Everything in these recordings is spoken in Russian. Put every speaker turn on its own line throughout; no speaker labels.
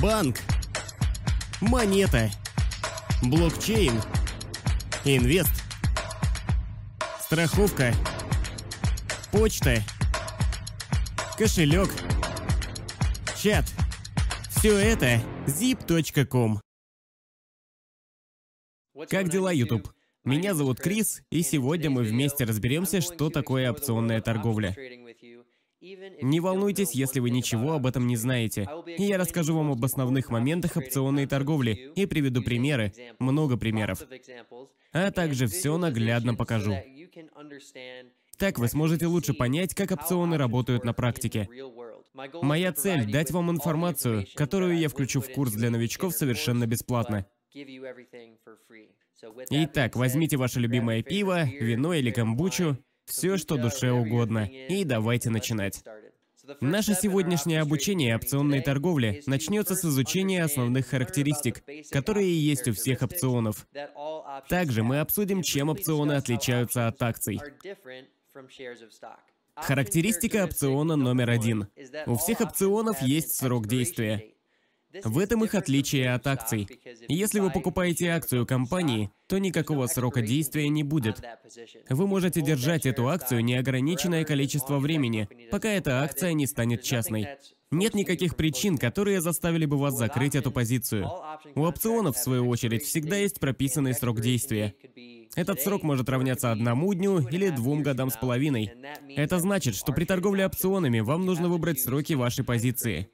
банк, монета, блокчейн, инвест, страховка, почта, кошелек, чат. Все это zip.com. Как дела, YouTube? Меня зовут Крис, и сегодня мы вместе разберемся, что такое опционная торговля. Не волнуйтесь, если вы ничего об этом не знаете. И я расскажу вам об основных моментах опционной торговли и приведу примеры, много примеров. А также все наглядно покажу. Так вы сможете лучше понять, как опционы работают на практике. Моя цель — дать вам информацию, которую я включу в курс для новичков совершенно бесплатно. Итак, возьмите ваше любимое пиво, вино или камбучу, все, что душе угодно, и давайте начинать. Наше сегодняшнее обучение опционной торговле начнется с изучения основных характеристик, которые есть у всех опционов. Также мы обсудим, чем опционы отличаются от акций. Характеристика опциона номер один. У всех опционов есть срок действия. В этом их отличие от акций. Если вы покупаете акцию компании, то никакого срока действия не будет. Вы можете держать эту акцию неограниченное количество времени, пока эта акция не станет частной. Нет никаких причин, которые заставили бы вас закрыть эту позицию. У опционов, в свою очередь, всегда есть прописанный срок действия. Этот срок может равняться одному дню или двум годам с половиной. Это значит, что при торговле опционами вам нужно выбрать сроки вашей позиции.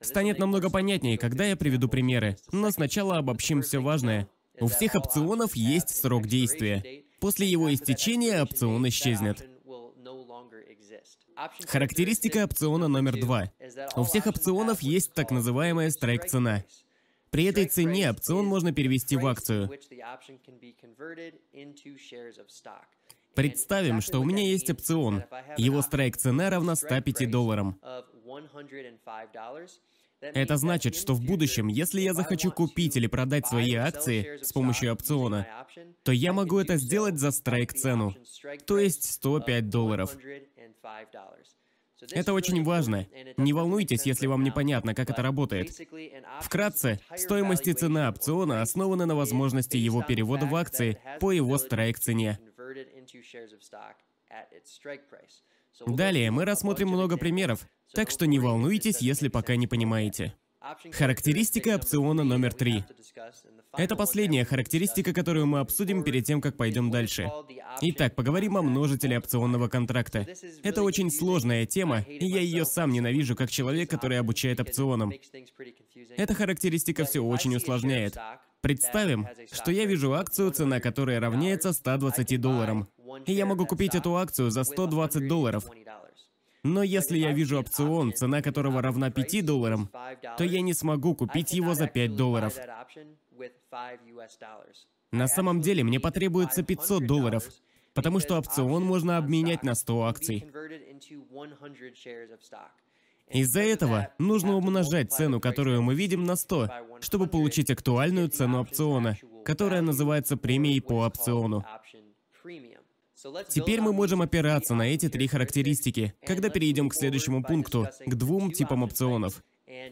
Станет намного понятнее, когда я приведу примеры, но сначала обобщим все важное. У всех опционов есть срок действия. После его истечения опцион исчезнет. Характеристика опциона номер два. У всех опционов есть так называемая страйк-цена. При этой цене опцион можно перевести в акцию. Представим, что у меня есть опцион. Его страйк-цена равна 105 долларам. Это значит, что в будущем, если я захочу купить или продать свои акции с помощью опциона, то я могу это сделать за страйк-цену, то есть 105 долларов. Это очень важно. Не волнуйтесь, если вам непонятно, как это работает. Вкратце, стоимость и цена опциона основаны на возможности его перевода в акции по его страйк-цене. Далее мы рассмотрим много примеров, так что не волнуйтесь, если пока не понимаете. Характеристика опциона номер три. Это последняя характеристика, которую мы обсудим перед тем, как пойдем дальше. Итак, поговорим о множителе опционного контракта. Это очень сложная тема, и я ее сам ненавижу как человек, который обучает опционам. Эта характеристика все очень усложняет. Представим, что я вижу акцию, цена которой равняется 120 долларам. И я могу купить эту акцию за 120 долларов. Но если я вижу опцион, цена которого равна 5 долларам, то я не смогу купить его за 5 долларов. На самом деле мне потребуется 500 долларов, потому что опцион можно обменять на 100 акций. Из-за этого нужно умножать цену, которую мы видим, на 100, чтобы получить актуальную цену опциона, которая называется премией по опциону. Теперь мы можем опираться на эти три характеристики, когда перейдем к следующему пункту, к двум типам опционов.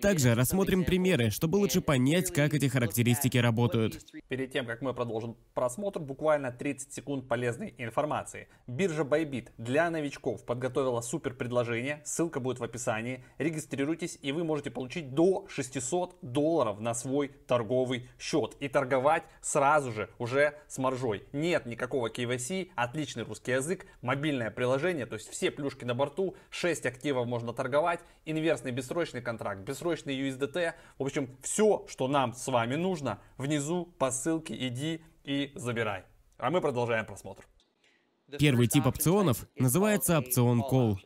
Также рассмотрим примеры, чтобы лучше понять, как эти характеристики работают.
Перед тем, как мы продолжим просмотр, буквально 30 секунд полезной информации. Биржа Bybit для новичков подготовила супер предложение, ссылка будет в описании. Регистрируйтесь и вы можете получить до 600 долларов на свой торговый счет и торговать сразу же уже с маржой. Нет никакого KYC, отличный русский язык, мобильное приложение, то есть все плюшки на борту, 6 активов можно торговать, инверсный бессрочный контракт, бессрочный USDT. В общем, все, что нам с вами нужно, внизу по ссылке иди и забирай. А мы продолжаем просмотр.
Первый тип опционов называется опцион Call.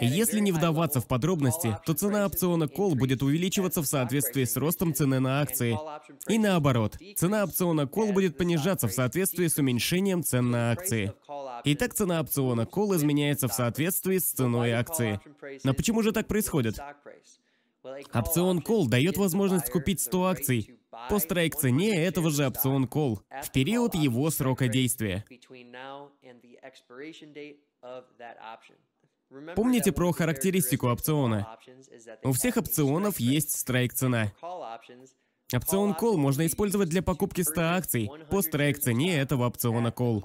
Если не вдаваться в подробности, то цена опциона Call будет увеличиваться в соответствии с ростом цены на акции. И наоборот, цена опциона Call будет понижаться в соответствии с уменьшением цен на акции. Итак, цена опциона Call изменяется в соответствии с ценой акции. Но почему же так происходит? Опцион Call дает возможность купить 100 акций по страйк-цене этого же опцион Call в период его срока действия. Помните про характеристику опциона? У всех опционов есть страйк-цена. Опцион Call можно использовать для покупки 100 акций по страйк-цене этого опциона Call.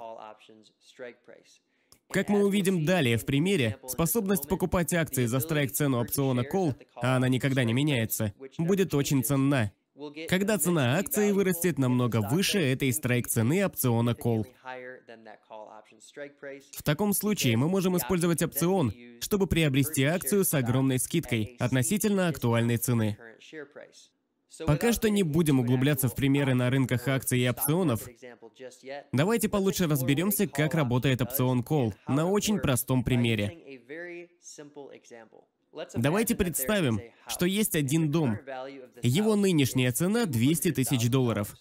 Как мы увидим далее в примере, способность покупать акции за страйк-цену опциона Call, а она никогда не меняется, будет очень ценна. Когда цена акции вырастет намного выше этой страйк-цены опциона Call. В таком случае мы можем использовать опцион, чтобы приобрести акцию с огромной скидкой относительно актуальной цены. Пока что не будем углубляться в примеры на рынках акций и опционов. Давайте получше разберемся, как работает опцион Call на очень простом примере. Давайте представим, что есть один дом. Его нынешняя цена 200 тысяч долларов.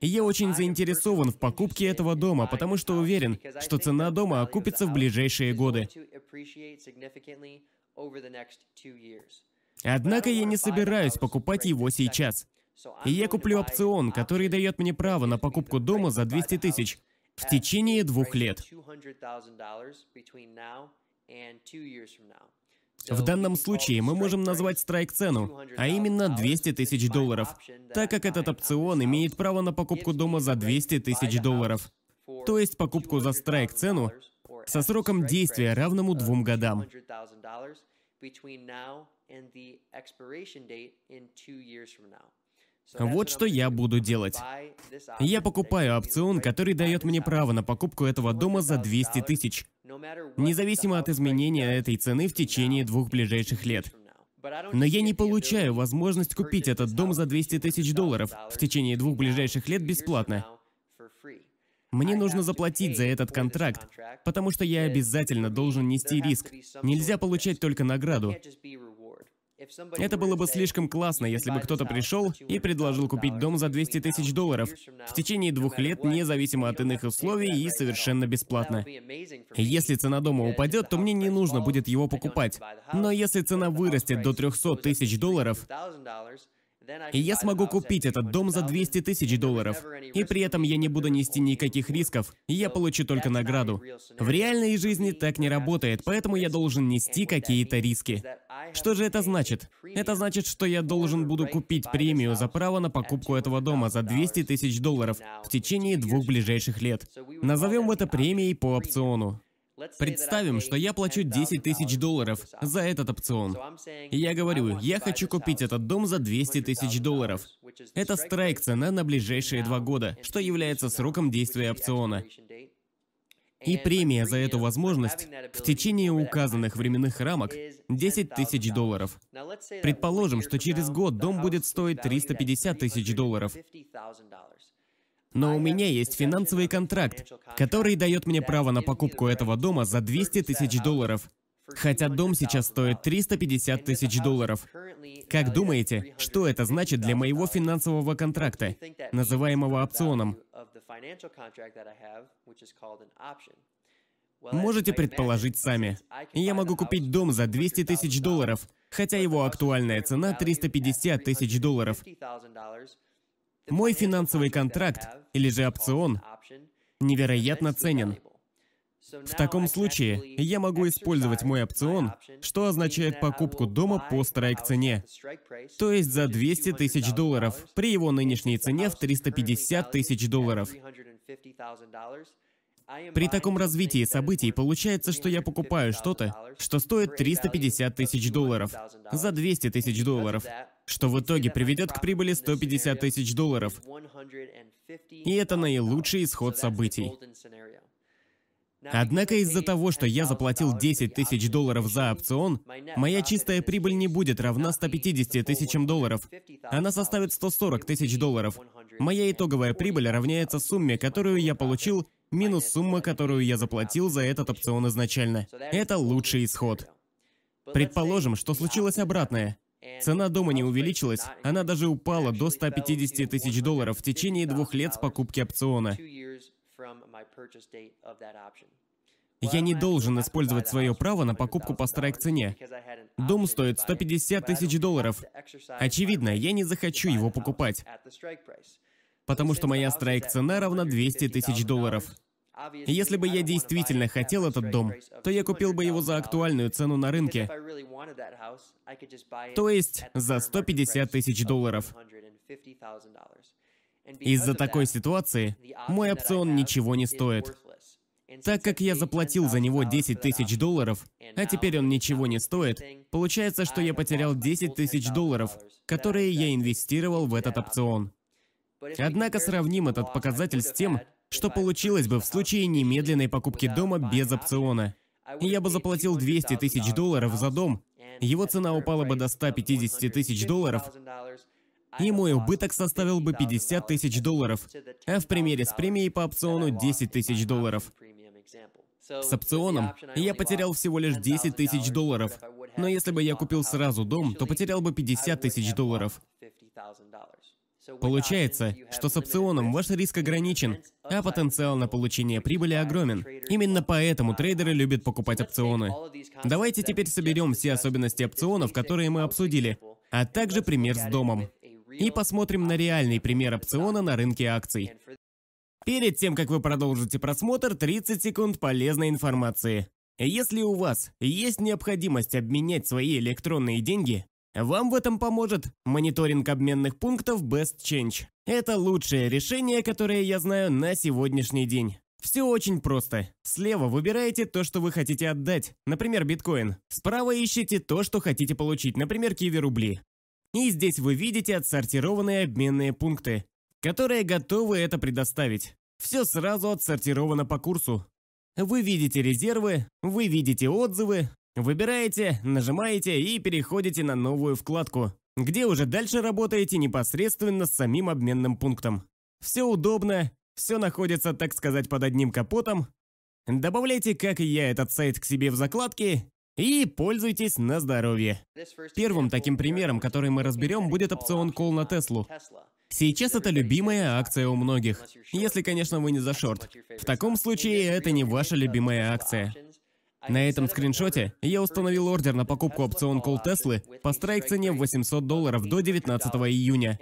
я очень заинтересован в покупке этого дома, потому что уверен, что цена дома окупится в ближайшие годы. Однако я не собираюсь покупать его сейчас. И я куплю опцион, который дает мне право на покупку дома за 200 тысяч в течение двух лет. В данном случае мы можем назвать страйк-цену, а именно 200 тысяч долларов, так как этот опцион имеет право на покупку дома за 200 тысяч долларов. То есть покупку за страйк-цену со сроком действия равному двум годам. Вот что я буду делать. Я покупаю опцион, который дает мне право на покупку этого дома за 200 тысяч, независимо от изменения этой цены в течение двух ближайших лет. Но я не получаю возможность купить этот дом за 200 тысяч долларов в течение двух ближайших лет бесплатно. Мне нужно заплатить за этот контракт, потому что я обязательно должен нести риск. Нельзя получать только награду. Это было бы слишком классно, если бы кто-то пришел и предложил купить дом за 200 тысяч долларов в течение двух лет, независимо от иных условий и совершенно бесплатно. Если цена дома упадет, то мне не нужно будет его покупать. Но если цена вырастет до 300 тысяч долларов, и я смогу купить этот дом за 200 тысяч долларов. И при этом я не буду нести никаких рисков, и я получу только награду. В реальной жизни так не работает, поэтому я должен нести какие-то риски. Что же это значит? Это значит, что я должен буду купить премию за право на покупку этого дома за 200 тысяч долларов в течение двух ближайших лет. Назовем это премией по опциону. Представим, что я плачу 10 тысяч долларов за этот опцион. Я говорю, я хочу купить этот дом за 200 тысяч долларов. Это страйк-цена на ближайшие два года, что является сроком действия опциона. И премия за эту возможность в течение указанных временных рамок 10 тысяч долларов. Предположим, что через год дом будет стоить 350 тысяч долларов. Но у меня есть финансовый контракт, который дает мне право на покупку этого дома за 200 тысяч долларов. Хотя дом сейчас стоит 350 тысяч долларов. Как думаете, что это значит для моего финансового контракта, называемого опционом? Можете предположить сами. Я могу купить дом за 200 тысяч долларов, хотя его актуальная цена 350 тысяч долларов. Мой финансовый контракт, или же опцион, невероятно ценен. В таком случае я могу использовать мой опцион, что означает покупку дома по страйк-цене, то есть за 200 тысяч долларов, при его нынешней цене в 350 тысяч долларов. При таком развитии событий получается, что я покупаю что-то, что стоит 350 тысяч долларов за 200 тысяч долларов, что в итоге приведет к прибыли 150 тысяч долларов. И это наилучший исход событий. Однако из-за того, что я заплатил 10 тысяч долларов за опцион, моя чистая прибыль не будет равна 150 тысячам долларов. Она составит 140 тысяч долларов. Моя итоговая прибыль равняется сумме, которую я получил, минус сумма, которую я заплатил за этот опцион изначально. Это лучший исход. Предположим, что случилось обратное. Цена дома не увеличилась, она даже упала до 150 тысяч долларов в течение двух лет с покупки опциона. Я не должен использовать свое право на покупку по страйк-цене. Дом стоит 150 тысяч долларов. Очевидно, я не захочу его покупать, потому что моя страйк-цена равна 200 тысяч долларов. Если бы я действительно хотел этот дом, то я купил бы его за актуальную цену на рынке, то есть за 150 тысяч долларов. Из-за такой ситуации мой опцион ничего не стоит. Так как я заплатил за него 10 тысяч долларов, а теперь он ничего не стоит, получается, что я потерял 10 тысяч долларов, которые я инвестировал в этот опцион. Однако сравним этот показатель с тем, что получилось бы в случае немедленной покупки дома без опциона. Я бы заплатил 200 тысяч долларов за дом, его цена упала бы до 150 тысяч долларов, и мой убыток составил бы 50 тысяч долларов, а в примере с премией по опциону 10 тысяч долларов. С опционом я потерял всего лишь 10 тысяч долларов, но если бы я купил сразу дом, то потерял бы 50 тысяч долларов. Получается, что с опционом ваш риск ограничен, а потенциал на получение прибыли огромен. Именно поэтому трейдеры любят покупать опционы. Давайте теперь соберем все особенности опционов, которые мы обсудили, а также пример с домом. И посмотрим на реальный пример опциона на рынке акций. Перед тем, как вы продолжите просмотр, 30 секунд полезной информации. Если у вас есть необходимость обменять свои электронные деньги, вам в этом поможет мониторинг обменных пунктов Best Change. Это лучшее решение, которое я знаю на сегодняшний день. Все очень просто. Слева выбираете то, что вы хотите отдать, например, биткоин. Справа ищите то, что хотите получить, например, киви рубли. И здесь вы видите отсортированные обменные пункты, которые готовы это предоставить. Все сразу отсортировано по курсу. Вы видите резервы, вы видите отзывы, Выбираете, нажимаете и переходите на новую вкладку, где уже дальше работаете непосредственно с самим обменным пунктом. Все удобно, все находится, так сказать, под одним капотом. Добавляйте, как и я, этот сайт к себе в закладки и пользуйтесь на здоровье. Первым таким примером, который мы разберем, будет опцион Call на Теслу. Сейчас это любимая акция у многих, если, конечно, вы не за шорт. В таком случае это не ваша любимая акция. На этом скриншоте я установил ордер на покупку опцион Call Теслы по страйк-цене в 800 долларов до 19 июня.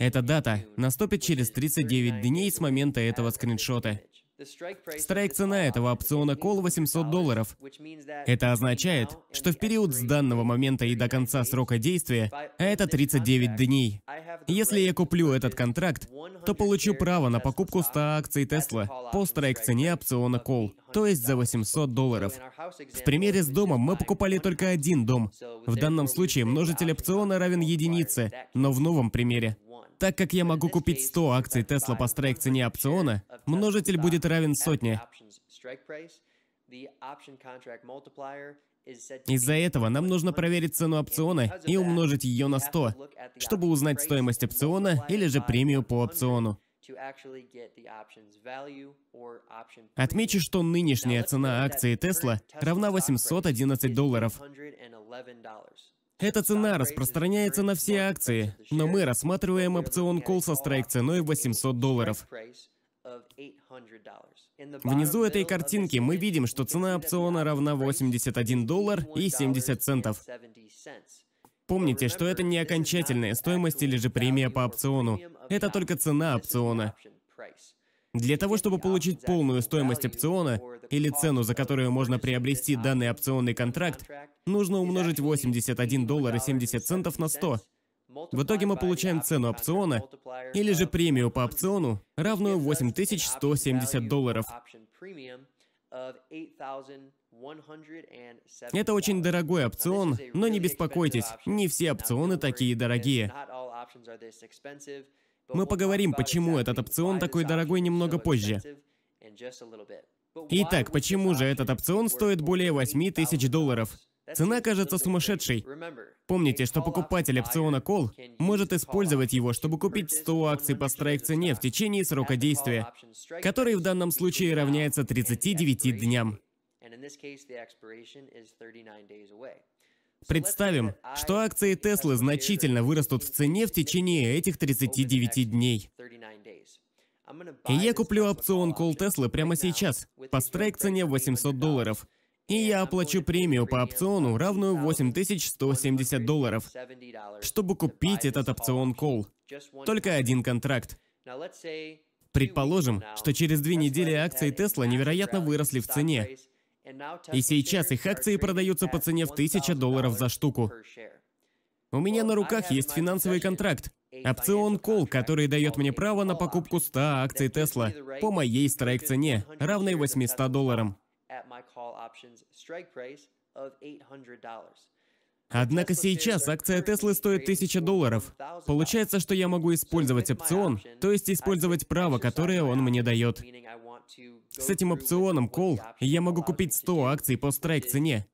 Эта дата наступит через 39 дней с момента этого скриншота. Страйк-цена этого опциона Call 800 долларов. Это означает, что в период с данного момента и до конца срока действия, а это 39 дней, если я куплю этот контракт, то получу право на покупку 100 акций Tesla по страйк-цене опциона Call, то есть за 800 долларов. В примере с домом мы покупали только один дом. В данном случае множитель опциона равен единице, но в новом примере так как я могу купить 100 акций Tesla по страйк-цене опциона, множитель будет равен сотне. Из-за этого нам нужно проверить цену опциона и умножить ее на 100, чтобы узнать стоимость опциона или же премию по опциону. Отмечу, что нынешняя цена акции Tesla равна 811 долларов. Эта цена распространяется на все акции, но мы рассматриваем опцион Call со страйк-ценой 800 долларов. Внизу этой картинки мы видим, что цена опциона равна 81 доллар и 70 центов. Помните, что это не окончательная стоимость или же премия по опциону. Это только цена опциона. Для того, чтобы получить полную стоимость опциона, или цену, за которую можно приобрести данный опционный контракт, нужно умножить 81 доллар и 70 центов на 100. В итоге мы получаем цену опциона, или же премию по опциону, равную 8170 долларов. Это очень дорогой опцион, но не беспокойтесь, не все опционы такие дорогие. Мы поговорим, почему этот опцион такой дорогой немного позже. Итак, почему же этот опцион стоит более 8 тысяч долларов? Цена кажется сумасшедшей. Помните, что покупатель опциона Call может использовать его, чтобы купить 100 акций по страйк-цене в течение срока действия, который в данном случае равняется 39 дням. Представим, что акции Теслы значительно вырастут в цене в течение этих 39 дней. И я куплю опцион Call Tesla прямо сейчас, по страйк-цене 800 долларов. И я оплачу премию по опциону, равную 8170 долларов, чтобы купить этот опцион Call. Только один контракт. Предположим, что через две недели акции Tesla невероятно выросли в цене, и сейчас их акции продаются по цене в 1000 долларов за штуку. У меня на руках есть финансовый контракт, опцион Call, который дает мне право на покупку 100 акций Tesla по моей страйк-цене, равной 800 долларам. Однако сейчас акция Теслы стоит 1000 долларов. Получается, что я могу использовать опцион, то есть использовать право, которое он мне дает. С этим опционом Call я могу купить 100 акций по страйк-цене.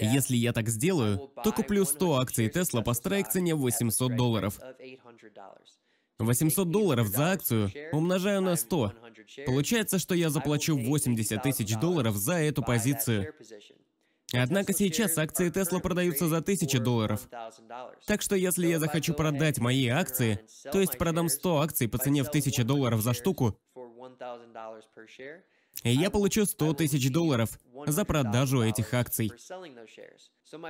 Если я так сделаю, то куплю 100 акций Tesla по страйк-цене 800 долларов. 800 долларов за акцию умножаю на 100. Получается, что я заплачу 80 тысяч долларов за эту позицию. Однако сейчас акции Tesla продаются за 1000 долларов. Так что если я захочу продать мои акции, то есть продам 100 акций по цене в 1000 долларов за штуку, я получу 100 тысяч долларов за продажу этих акций.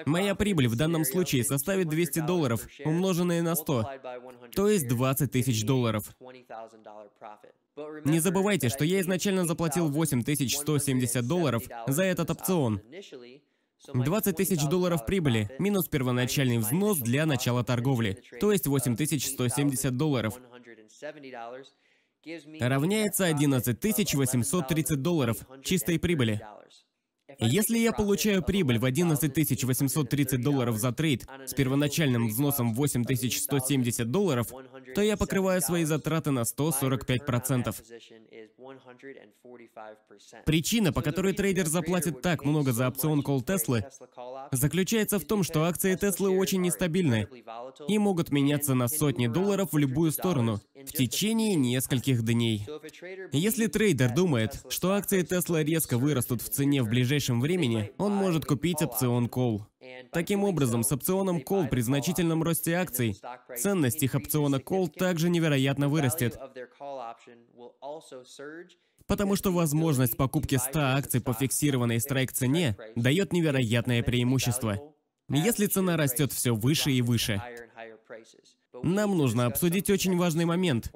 Моя прибыль в данном случае составит 200 долларов, умноженные на 100, то есть 20 тысяч долларов. Не забывайте, что я изначально заплатил 8170 долларов за этот опцион. 20 тысяч долларов прибыли, минус первоначальный взнос для начала торговли, то есть 8170 долларов равняется 11 830 долларов чистой прибыли. Если я получаю прибыль в 11 830 долларов за трейд с первоначальным взносом 8170 долларов, то я покрываю свои затраты на 145%. Причина, по которой трейдер заплатит так много за опцион call Теслы, заключается в том, что акции Теслы очень нестабильны и могут меняться на сотни долларов в любую сторону в течение нескольких дней. Если трейдер думает, что акции Тесла резко вырастут в цене в ближайшем времени, он может купить опцион Call. Таким образом, с опционом Call при значительном росте акций, ценность их опциона Call также невероятно вырастет. Потому что возможность покупки 100 акций по фиксированной страйк-цене дает невероятное преимущество. Если цена растет все выше и выше. Нам нужно обсудить очень важный момент.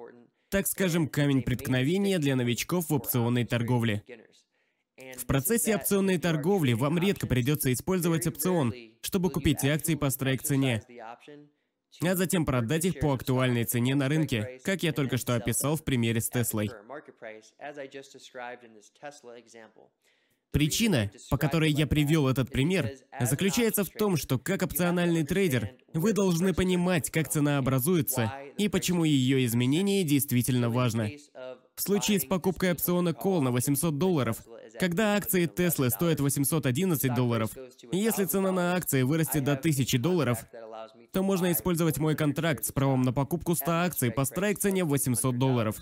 Так скажем, камень преткновения для новичков в опционной торговле. В процессе опционной торговли вам редко придется использовать опцион, чтобы купить акции по страйк-цене, а затем продать их по актуальной цене на рынке, как я только что описал в примере с Теслой. Причина, по которой я привел этот пример, заключается в том, что как опциональный трейдер, вы должны понимать, как цена образуется и почему ее изменение действительно важно. В случае с покупкой опциона Call на 800 долларов, когда акции Tesla стоят 811 долларов, если цена на акции вырастет до 1000 долларов, то можно использовать мой контракт с правом на покупку 100 акций по страйк-цене 800 долларов.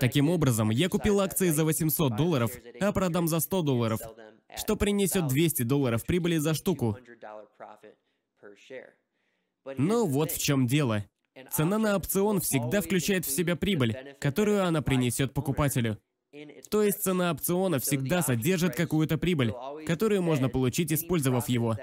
Таким образом, я купил акции за 800 долларов, а продам за 100 долларов, что принесет 200 долларов прибыли за штуку. Но вот в чем дело. Цена на опцион всегда включает в себя прибыль, которую она принесет покупателю. То есть цена опциона всегда содержит какую-то прибыль, которую можно получить, использовав его.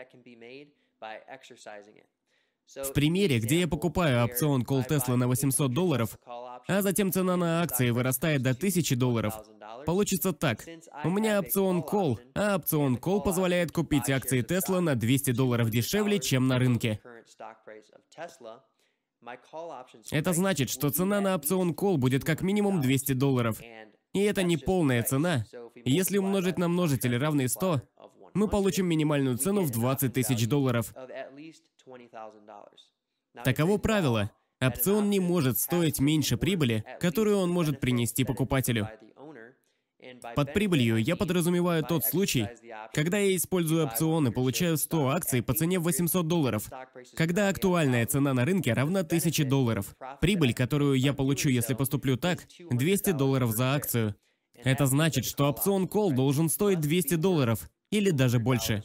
В примере, где я покупаю опцион Call Tesla на 800 долларов, а затем цена на акции вырастает до 1000 долларов, получится так. У меня опцион Call, а опцион Call позволяет купить акции Tesla на 200 долларов дешевле, чем на рынке. Это значит, что цена на опцион Call будет как минимум 200 долларов. И это не полная цена. Если умножить на множитель равный 100, мы получим минимальную цену в 20 тысяч долларов. Таково правило. Опцион не может стоить меньше прибыли, которую он может принести покупателю. Под прибылью я подразумеваю тот случай, когда я использую опцион и получаю 100 акций по цене 800 долларов, когда актуальная цена на рынке равна 1000 долларов. Прибыль, которую я получу, если поступлю так, 200 долларов за акцию. Это значит, что опцион Call должен стоить 200 долларов, или даже больше.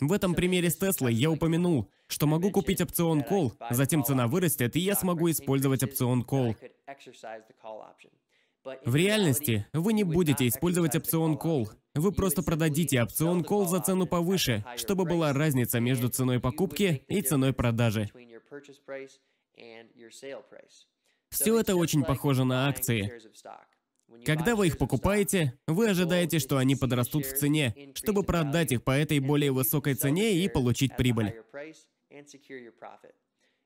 В этом примере с Теслой я упомянул, что могу купить опцион Call, затем цена вырастет, и я смогу использовать опцион Call. В реальности вы не будете использовать опцион Call. Вы просто продадите опцион Call за цену повыше, чтобы была разница между ценой покупки и ценой продажи. Все это очень похоже на акции. Когда вы их покупаете, вы ожидаете, что они подрастут в цене, чтобы продать их по этой более высокой цене и получить прибыль.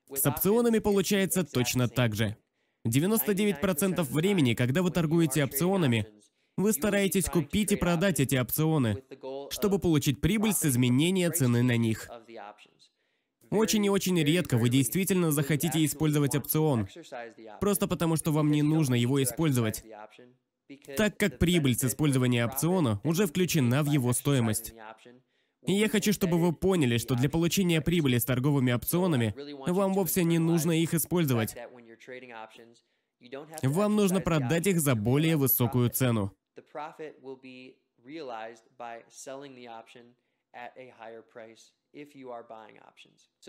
С опционами получается точно так же. 99% времени, когда вы торгуете опционами, вы стараетесь купить и продать эти опционы, чтобы получить прибыль с изменения цены на них. Очень и очень редко вы действительно захотите использовать опцион, просто потому что вам не нужно его использовать, так как прибыль с использования опциона уже включена в его стоимость. И я хочу, чтобы вы поняли, что для получения прибыли с торговыми опционами вам вовсе не нужно их использовать. Вам нужно продать их за более высокую цену.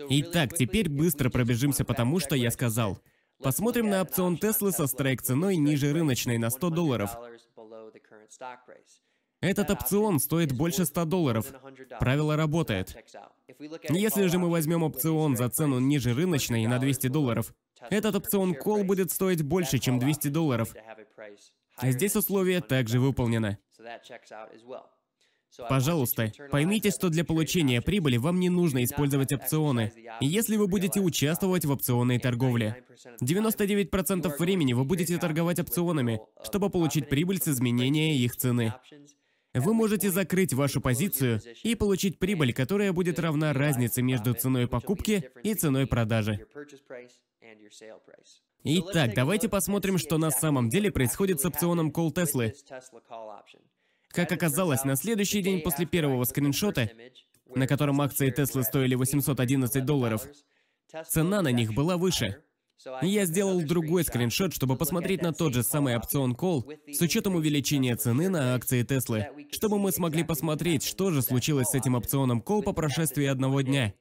Итак, теперь быстро пробежимся по тому, что я сказал. Посмотрим на опцион Теслы со страйк-ценой ниже рыночной на 100 долларов. Этот опцион стоит больше 100 долларов. Правило работает. Если же мы возьмем опцион за цену ниже рыночной на 200 долларов, этот опцион кол будет стоить больше, чем 200 долларов. Здесь условие также выполнено. Пожалуйста, поймите, что для получения прибыли вам не нужно использовать опционы, если вы будете участвовать в опционной торговле. 99% времени вы будете торговать опционами, чтобы получить прибыль с изменения их цены. Вы можете закрыть вашу позицию и получить прибыль, которая будет равна разнице между ценой покупки и ценой продажи. Итак, давайте посмотрим, что на самом деле происходит с опционом Call Теслы. Как оказалось, на следующий день после первого скриншота, на котором акции Теслы стоили 811 долларов, цена на них была выше. Я сделал другой скриншот, чтобы посмотреть на тот же самый опцион Call с учетом увеличения цены на акции Теслы, чтобы мы смогли посмотреть, что же случилось с этим опционом Call по прошествии одного дня.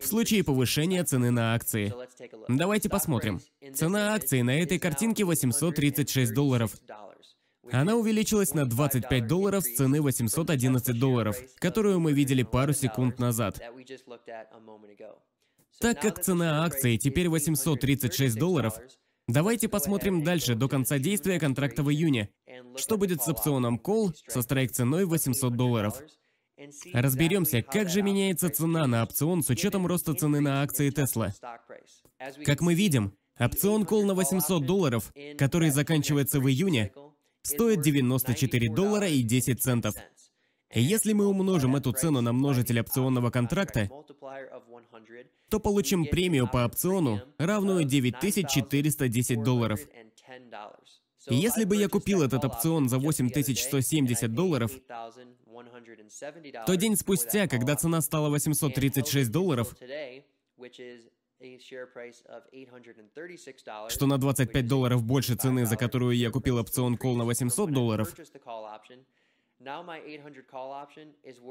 В случае повышения цены на акции. Давайте посмотрим. Цена акции на этой картинке 836 долларов. Она увеличилась на 25 долларов с цены 811 долларов, которую мы видели пару секунд назад. Так как цена акции теперь 836 долларов, давайте посмотрим дальше до конца действия контракта в июне. Что будет с опционом Call со страйк ценой 800 долларов? Разберемся, как же меняется цена на опцион с учетом роста цены на акции Tesla. Как мы видим, опцион Call на 800 долларов, который заканчивается в июне, стоит 94 доллара и 10 центов. Если мы умножим эту цену на множитель опционного контракта, то получим премию по опциону, равную 9410 долларов. Если бы я купил этот опцион за 8170 долларов, то день спустя, когда цена стала 836 долларов, что на 25 долларов больше цены, за которую я купил опцион кол на 800 долларов,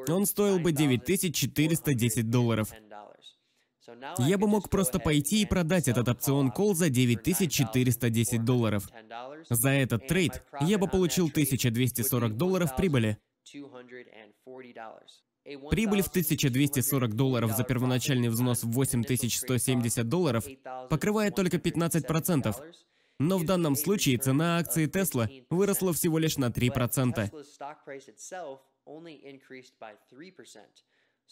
он стоил бы 9410 долларов. Я бы мог просто пойти и продать этот опцион кол за 9410 долларов. За этот трейд я бы получил 1240 долларов прибыли. Прибыль в 1240 долларов за первоначальный взнос в 8170 долларов покрывает только 15%. Но в данном случае цена акции Tesla выросла всего лишь на 3%.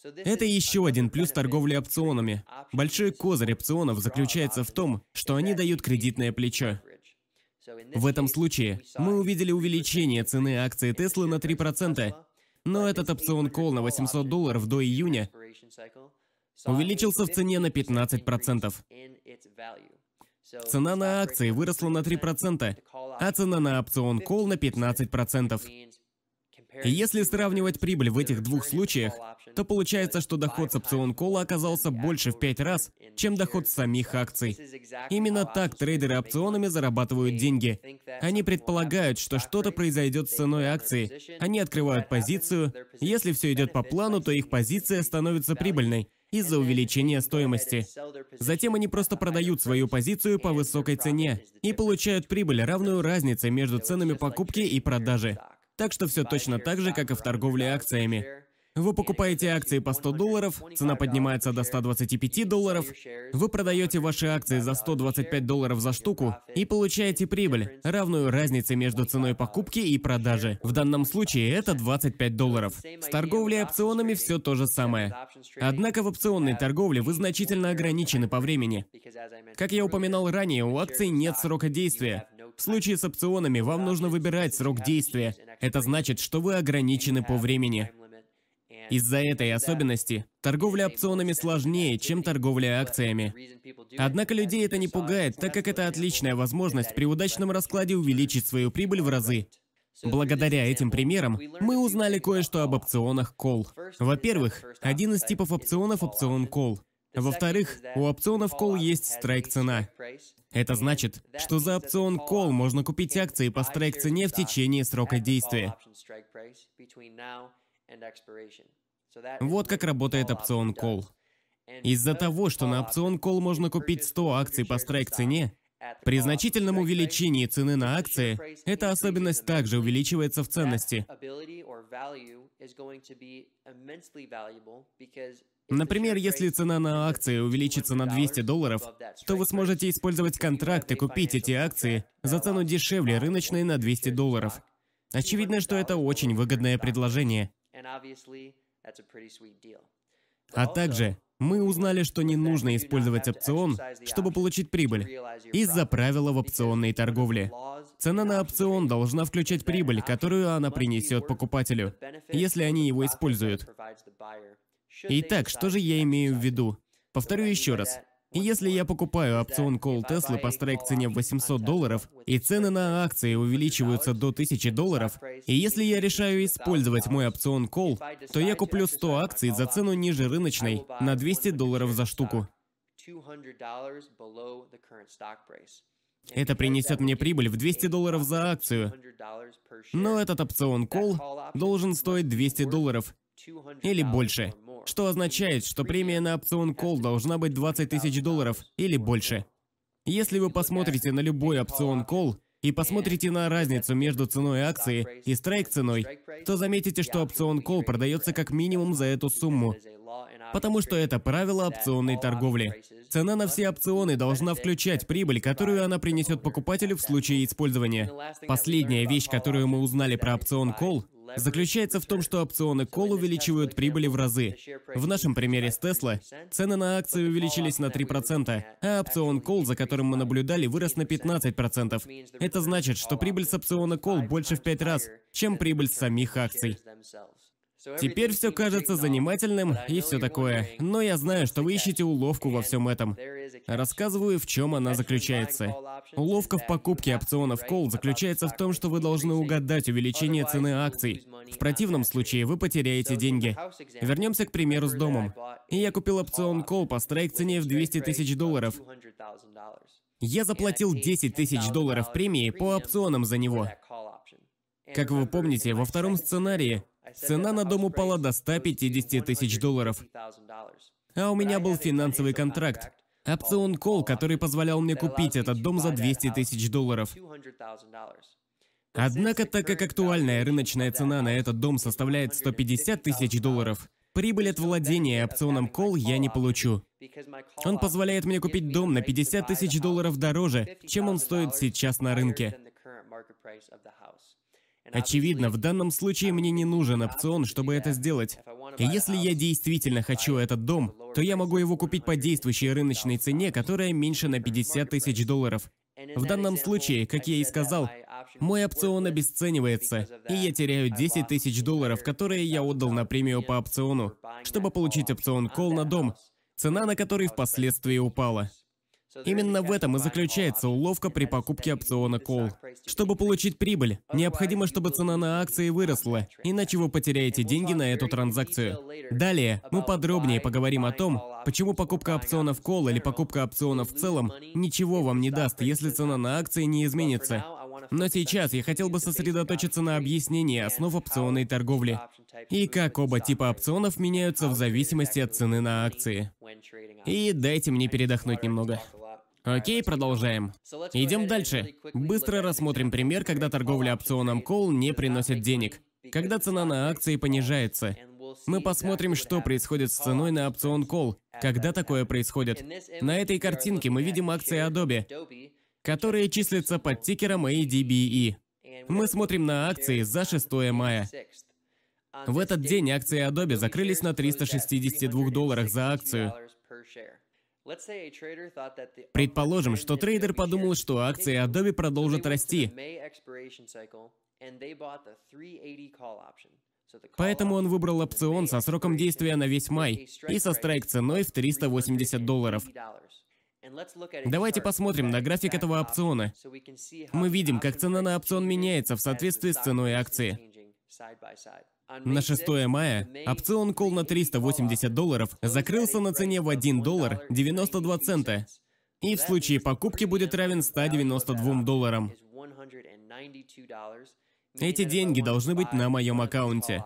Это еще один плюс торговли опционами. Большой козырь опционов заключается в том, что они дают кредитное плечо. В этом случае мы увидели увеличение цены акции Tesla на 3%, но этот опцион кол на 800 долларов до июня увеличился в цене на 15%. Цена на акции выросла на 3%, а цена на опцион кол на 15%. Если сравнивать прибыль в этих двух случаях, то получается, что доход с опцион кола оказался больше в 5 раз, чем доход с самих акций. Именно так трейдеры опционами зарабатывают деньги. Они предполагают, что что-то произойдет с ценой акции. Они открывают позицию. Если все идет по плану, то их позиция становится прибыльной из-за увеличения стоимости. Затем они просто продают свою позицию по высокой цене и получают прибыль, равную разнице между ценами покупки и продажи. Так что все точно так же, как и в торговле акциями. Вы покупаете акции по 100 долларов, цена поднимается до 125 долларов, вы продаете ваши акции за 125 долларов за штуку и получаете прибыль, равную разнице между ценой покупки и продажи. В данном случае это 25 долларов. С торговлей опционами все то же самое. Однако в опционной торговле вы значительно ограничены по времени. Как я упоминал ранее, у акций нет срока действия. В случае с опционами вам нужно выбирать срок действия. Это значит, что вы ограничены по времени. Из-за этой особенности торговля опционами сложнее, чем торговля акциями. Однако людей это не пугает, так как это отличная возможность при удачном раскладе увеличить свою прибыль в разы. Благодаря этим примерам мы узнали кое-что об опционах Call. Во-первых, один из типов опционов – опцион Call. Во-вторых, у опционов Call есть страйк-цена. Это значит, что за опцион Call можно купить акции по страйк-цене в течение срока действия. Вот как работает опцион Call. Из-за того, что на опцион Call можно купить 100 акций по страйк-цене, при значительном увеличении цены на акции, эта особенность также увеличивается в ценности. Например, если цена на акции увеличится на 200 долларов, то вы сможете использовать контракт и купить эти акции за цену дешевле рыночной на 200 долларов. Очевидно, что это очень выгодное предложение. А также мы узнали, что не нужно использовать опцион, чтобы получить прибыль, из-за правила в опционной торговле. Цена на опцион должна включать прибыль, которую она принесет покупателю, если они его используют. Итак, что же я имею в виду? Повторю еще раз. Если я покупаю опцион Call Tesla по страйк-цене в 800 долларов, и цены на акции увеличиваются до 1000 долларов, и если я решаю использовать мой опцион Call, то я куплю 100 акций за цену ниже рыночной на 200 долларов за штуку. Это принесет мне прибыль в 200 долларов за акцию. Но этот опцион Call должен стоить 200 долларов или больше что означает, что премия на опцион Call должна быть 20 тысяч долларов или больше. Если вы посмотрите на любой опцион Call и посмотрите на разницу между ценой акции и страйк-ценой, то заметите, что опцион Call продается как минимум за эту сумму, потому что это правило опционной торговли. Цена на все опционы должна включать прибыль, которую она принесет покупателю в случае использования. Последняя вещь, которую мы узнали про опцион Call, заключается в том, что опционы Call увеличивают прибыли в разы. В нашем примере с Tesla цены на акции увеличились на 3%, а опцион Call, за которым мы наблюдали, вырос на 15%. Это значит, что прибыль с опциона Call больше в 5 раз, чем прибыль с самих акций. Теперь все кажется занимательным и все такое, но я знаю, что вы ищете уловку во всем этом. Рассказываю, в чем она заключается. Уловка в покупке опционов Call заключается в том, что вы должны угадать увеличение цены акций. В противном случае вы потеряете деньги. Вернемся к примеру с домом. И я купил опцион Call по страйк-цене в 200 тысяч долларов. Я заплатил 10 тысяч долларов премии по опционам за него. Как вы помните, во втором сценарии Цена на дом упала до 150 тысяч долларов. А у меня был финансовый контракт. Опцион Call, который позволял мне купить этот дом за 200 тысяч долларов. Однако, так как актуальная рыночная цена на этот дом составляет 150 тысяч долларов, прибыль от владения опционом Call я не получу. Он позволяет мне купить дом на 50 тысяч долларов дороже, чем он стоит сейчас на рынке. Очевидно, в данном случае мне не нужен опцион, чтобы это сделать. И если я действительно хочу этот дом, то я могу его купить по действующей рыночной цене, которая меньше на 50 тысяч долларов. В данном случае, как я и сказал, мой опцион обесценивается, и я теряю 10 тысяч долларов, которые я отдал на премию по опциону, чтобы получить опцион Call на дом, цена на который впоследствии упала. Именно в этом и заключается уловка при покупке опциона Call. Чтобы получить прибыль, необходимо, чтобы цена на акции выросла, иначе вы потеряете деньги на эту транзакцию. Далее мы подробнее поговорим о том, почему покупка опционов Call или покупка опционов в целом ничего вам не даст, если цена на акции не изменится. Но сейчас я хотел бы сосредоточиться на объяснении основ опционной торговли и как оба типа опционов меняются в зависимости от цены на акции. И дайте мне передохнуть немного. Окей, продолжаем. Идем дальше. Быстро рассмотрим пример, когда торговля опционом Call не приносит денег. Когда цена на акции понижается. Мы посмотрим, что происходит с ценой на опцион Call, когда такое происходит. На этой картинке мы видим акции Adobe, которые числятся под тикером ADBE. Мы смотрим на акции за 6 мая. В этот день акции Adobe закрылись на 362 долларах за акцию. Предположим, что трейдер подумал, что акции Adobe продолжат расти. Поэтому он выбрал опцион со сроком действия на весь май и со страйк-ценой в 380 долларов. Давайте посмотрим на график этого опциона. Мы видим, как цена на опцион меняется в соответствии с ценой акции. На 6 мая опцион кол на 380 долларов закрылся на цене в 1 доллар 92 цента и в случае покупки будет равен 192 долларам. Эти деньги должны быть на моем аккаунте.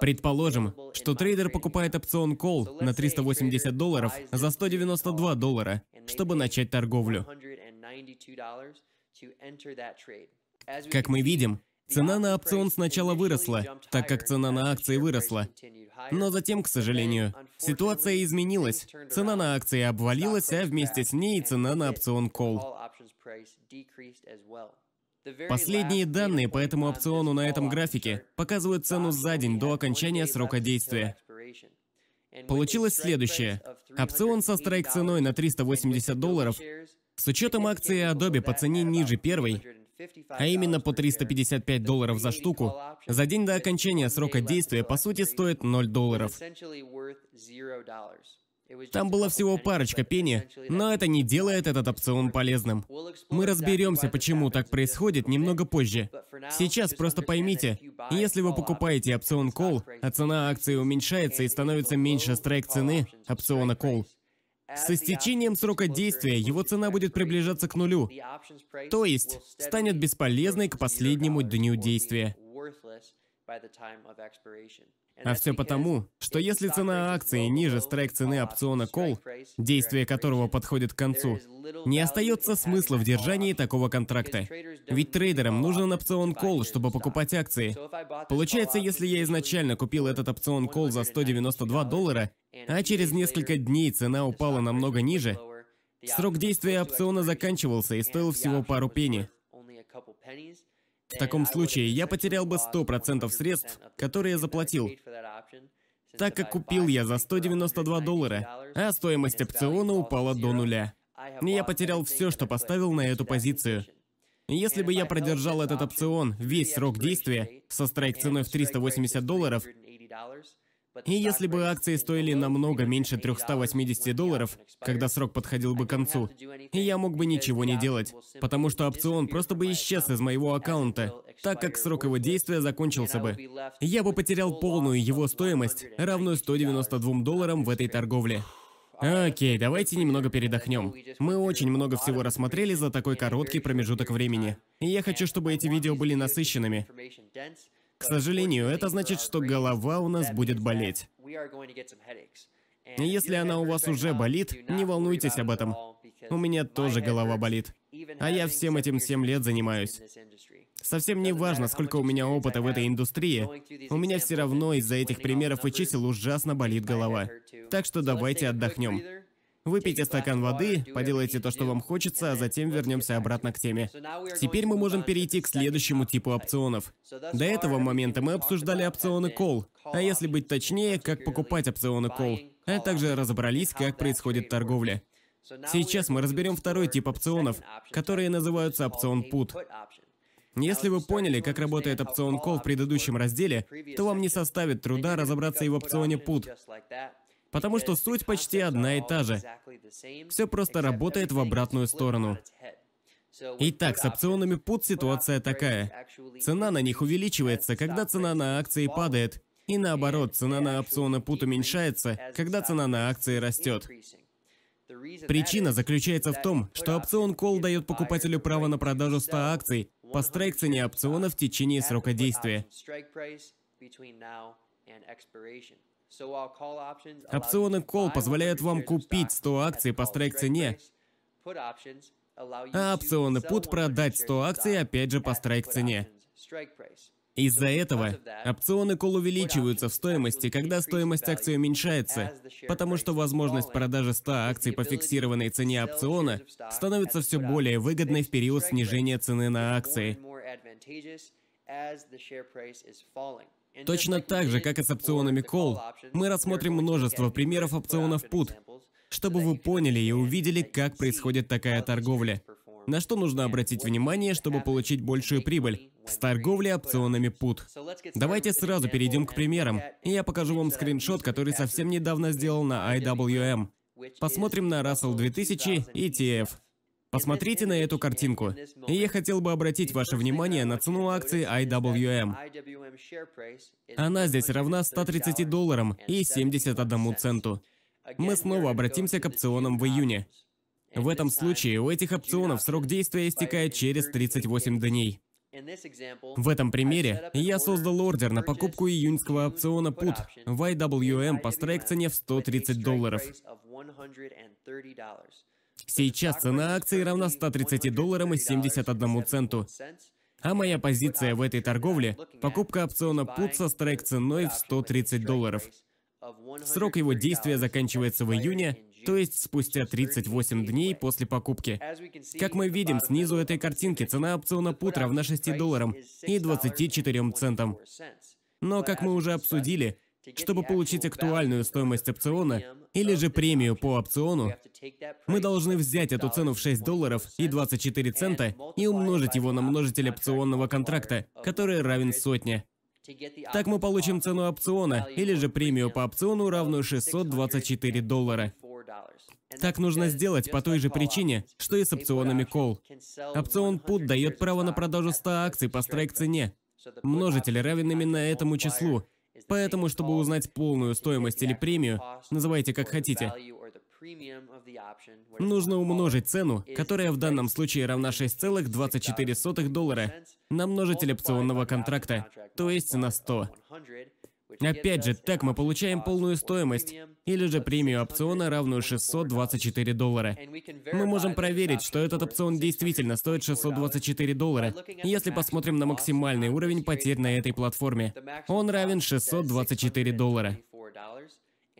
Предположим, что трейдер покупает опцион Call на 380 долларов за 192 доллара, чтобы начать торговлю. Как мы видим, цена на опцион сначала выросла, так как цена на акции выросла. Но затем, к сожалению, ситуация изменилась. Цена на акции обвалилась, а вместе с ней цена на опцион Call. Последние данные по этому опциону на этом графике показывают цену за день до окончания срока действия. Получилось следующее. Опцион со страйк-ценой на 380 долларов с учетом акции Adobe по цене ниже первой, а именно по 355 долларов за штуку, за день до окончания срока действия по сути стоит 0 долларов. Там была всего парочка пени, но это не делает этот опцион полезным. Мы разберемся, почему так происходит, немного позже. Сейчас просто поймите, если вы покупаете опцион Call, а цена акции уменьшается и становится меньше страйк цены опциона Call, с истечением срока действия его цена будет приближаться к нулю, то есть станет бесполезной к последнему дню действия. А все потому, что если цена акции ниже страйк цены опциона Call, действие которого подходит к концу, не остается смысла в держании такого контракта. Ведь трейдерам нужен опцион Call, чтобы покупать акции. Получается, если я изначально купил этот опцион Call за 192 доллара, а через несколько дней цена упала намного ниже, срок действия опциона заканчивался и стоил всего пару пенни. В таком случае я потерял бы 100% средств, которые я заплатил, так как купил я за 192 доллара, а стоимость опциона упала до нуля. И я потерял все, что поставил на эту позицию. Если бы я продержал этот опцион весь срок действия со страйк ценой в 380 долларов, и если бы акции стоили намного меньше 380 долларов, когда срок подходил бы к концу, я мог бы ничего не делать, потому что опцион просто бы исчез из моего аккаунта, так как срок его действия закончился бы. Я бы потерял полную его стоимость, равную 192 долларам в этой торговле. Окей, давайте немного передохнем. Мы очень много всего рассмотрели за такой короткий промежуток времени. И я хочу, чтобы эти видео были насыщенными. К сожалению, это значит, что голова у нас будет болеть. Если она у вас уже болит, не волнуйтесь об этом. У меня тоже голова болит. А я всем этим 7 лет занимаюсь. Совсем не важно, сколько у меня опыта в этой индустрии, у меня все равно из-за этих примеров и чисел ужасно болит голова. Так что давайте отдохнем. Выпейте стакан воды, поделайте то, что вам хочется, а затем вернемся обратно к теме. Теперь мы можем перейти к следующему типу опционов. До этого момента мы обсуждали опционы Call, а если быть точнее, как покупать опционы Call, а также разобрались, как происходит торговля. Сейчас мы разберем второй тип опционов, которые называются опцион Put. Если вы поняли, как работает опцион Call в предыдущем разделе, то вам не составит труда разобраться и в опционе Put. Потому что суть почти одна и та же. Все просто работает в обратную сторону. Итак, с опционами PUT ситуация такая. Цена на них увеличивается, когда цена на акции падает. И наоборот, цена на опционы PUT уменьшается, когда цена на акции растет. Причина заключается в том, что опцион Call дает покупателю право на продажу 100 акций по страйк-цене опциона в течение срока действия. Опционы Call позволяют вам купить 100 акций по страйк-цене, а опционы Put продать 100 акций опять же по страйк-цене. Из-за этого опционы кол увеличиваются в стоимости, когда стоимость акции уменьшается, потому что возможность продажи 100 акций по фиксированной цене опциона становится все более выгодной в период снижения цены на акции. Точно так же, как и с опционами Call, мы рассмотрим множество примеров опционов Put, чтобы вы поняли и увидели, как происходит такая торговля. На что нужно обратить внимание, чтобы получить большую прибыль с торговлей опционами PUT. Давайте сразу перейдем к примерам, и я покажу вам скриншот, который совсем недавно сделал на IWM. Посмотрим на Russell 2000 и TF. Посмотрите на эту картинку. И я хотел бы обратить ваше внимание на цену акции IWM. Она здесь равна 130 долларам и 71 центу. Мы снова обратимся к опционам в июне. В этом случае у этих опционов срок действия истекает через 38 дней. В этом примере я создал ордер на покупку июньского опциона PUT в IWM по страйк-цене в 130 долларов. Сейчас цена акции равна 130 долларам и 71 центу. А моя позиция в этой торговле – покупка опциона PUT со страйк-ценой в 130 долларов. Срок его действия заканчивается в июне, то есть спустя 38 дней после покупки. Как мы видим снизу этой картинки, цена опциона PUT равна 6 долларам и 24 центам. Но, как мы уже обсудили, чтобы получить актуальную стоимость опциона или же премию по опциону, мы должны взять эту цену в 6 долларов и 24 цента и умножить его на множитель опционного контракта, который равен сотне. Так мы получим цену опциона или же премию по опциону, равную 624 доллара. Так нужно сделать по той же причине, что и с опционами Call. Опцион Put дает право на продажу 100 акций по страйк-цене. Множитель равен именно этому числу, Поэтому, чтобы узнать полную стоимость или премию, называйте как хотите, нужно умножить цену, которая в данном случае равна 6,24 доллара, на множитель опционного контракта, то есть на 100. Опять же, так мы получаем полную стоимость, или же премию опциона, равную 624 доллара. Мы можем проверить, что этот опцион действительно стоит 624 доллара, если посмотрим на максимальный уровень потерь на этой платформе. Он равен 624 доллара.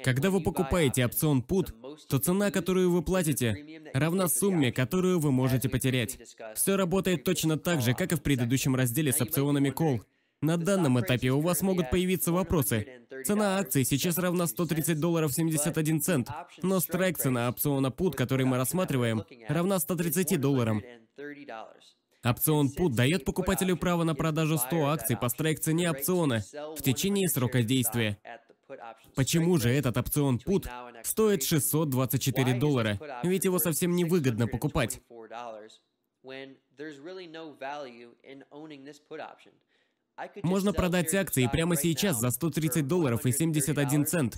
Когда вы покупаете опцион PUT, то цена, которую вы платите, равна сумме, которую вы можете потерять. Все работает точно так же, как и в предыдущем разделе с опционами Call. На данном этапе у вас могут появиться вопросы. Цена акции сейчас равна 130 долларов 71 цент, но страйк цена опциона PUT, который мы рассматриваем, равна 130 долларам. Опцион PUT дает покупателю право на продажу 100 акций по страйк-цене опциона в течение срока действия. Почему же этот опцион PUT стоит 624 доллара? Ведь его совсем невыгодно покупать. Можно продать акции прямо сейчас за 130 долларов и 71 цент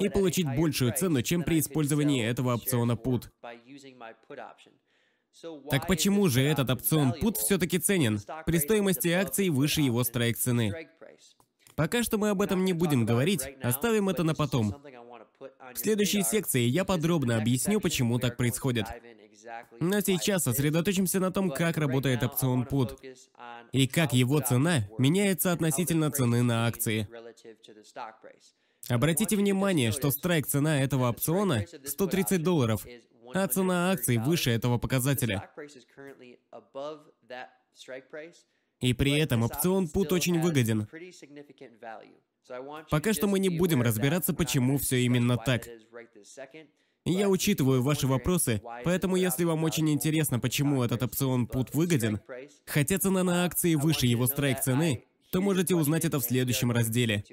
и получить большую цену, чем при использовании этого опциона PUT. Так почему же этот опцион PUT все-таки ценен при стоимости акций выше его страйк цены? Пока что мы об этом не будем говорить, оставим это на потом. В следующей секции я подробно объясню, почему так происходит. Но сейчас сосредоточимся на том, как работает опцион PUT и как его цена меняется относительно цены на акции. Обратите внимание, что страйк-цена этого опциона 130 долларов, а цена акций выше этого показателя. И при этом опцион PUT очень выгоден. Пока что мы не будем разбираться, почему все именно так. Я учитываю ваши вопросы, поэтому если вам очень интересно, почему этот опцион PUT выгоден, хотя цена на акции выше его страйк-цены, то можете узнать это в следующем разделе.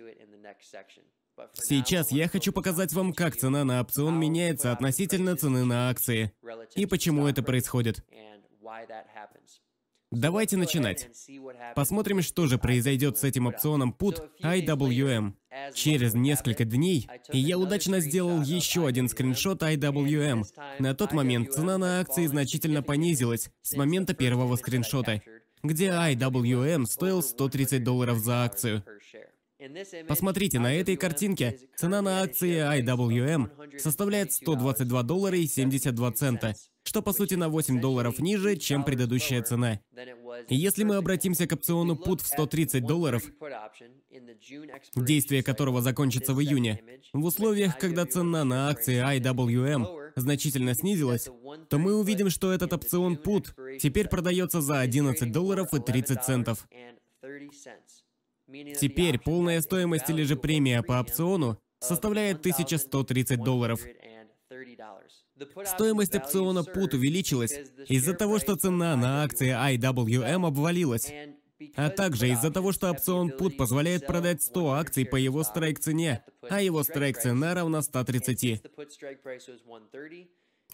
Сейчас я хочу показать вам, как цена на опцион меняется относительно цены на акции, и почему это происходит. Давайте начинать. Посмотрим, что же произойдет с этим опционом PUT IWM. Через несколько дней я удачно сделал еще один скриншот IWM. На тот момент цена на акции значительно понизилась с момента первого скриншота, где IWM стоил 130 долларов за акцию. Посмотрите, на этой картинке цена на акции IWM составляет 122 доллара и 72 цента, что по сути на 8 долларов ниже, чем предыдущая цена. Если мы обратимся к опциону PUT в 130 долларов, действие которого закончится в июне, в условиях, когда цена на акции IWM значительно снизилась, то мы увидим, что этот опцион PUT теперь продается за 11 долларов и 30 центов. Теперь полная стоимость или же премия по опциону составляет 1130 долларов. Стоимость опциона PUT увеличилась из-за того, что цена на акции IWM обвалилась, а также из-за того, что опцион PUT позволяет продать 100 акций по его страйк-цене, а его страйк-цена равна 130.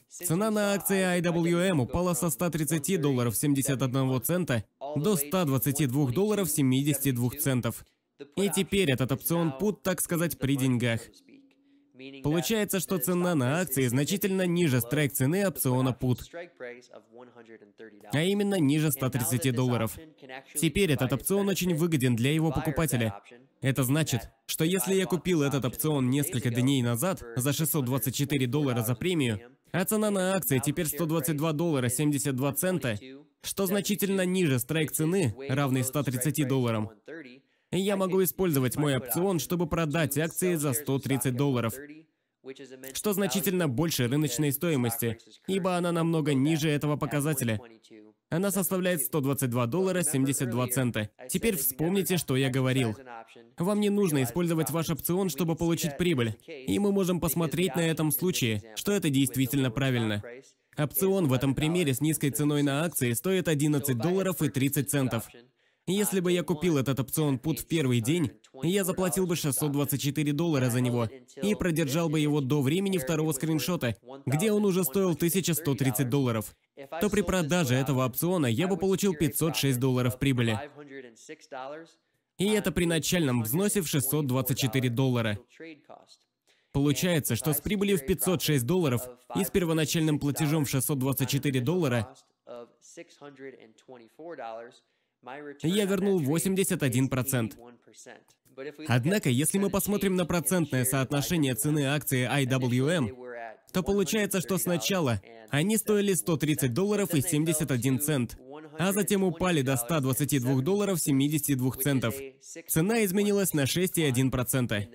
Цена на акции IWM упала со 130 долларов 71 цента до 122 долларов 72 центов. И теперь этот опцион PUT, так сказать, при деньгах. Получается, что цена на акции значительно ниже страйк-цены опциона PUT, а именно ниже 130 долларов. Теперь этот опцион очень выгоден для его покупателя. Это значит, что если я купил этот опцион несколько дней назад за 624 доллара за премию, а цена на акции теперь 122 доллара 72 цента, что значительно ниже страйк-цены, равной 130 долларам, я могу использовать мой опцион, чтобы продать акции за 130 долларов, что значительно больше рыночной стоимости, ибо она намного ниже этого показателя. Она составляет 122 доллара 72 цента. Теперь вспомните, что я говорил. Вам не нужно использовать ваш опцион, чтобы получить прибыль. И мы можем посмотреть на этом случае, что это действительно правильно. Опцион в этом примере с низкой ценой на акции стоит 11 долларов и 30 центов. Если бы я купил этот опцион PUT в первый день, я заплатил бы 624 доллара за него и продержал бы его до времени второго скриншота, где он уже стоил 1130 долларов, то при продаже этого опциона я бы получил 506 долларов прибыли. И это при начальном взносе в 624 доллара. Получается, что с прибылью в 506 долларов и с первоначальным платежом в 624 доллара я вернул 81%. Однако, если мы посмотрим на процентное соотношение цены акции IWM, то получается, что сначала они стоили 130 долларов и 71 цент, а затем упали до 122 долларов 72 центов. Цена изменилась на 6,1%.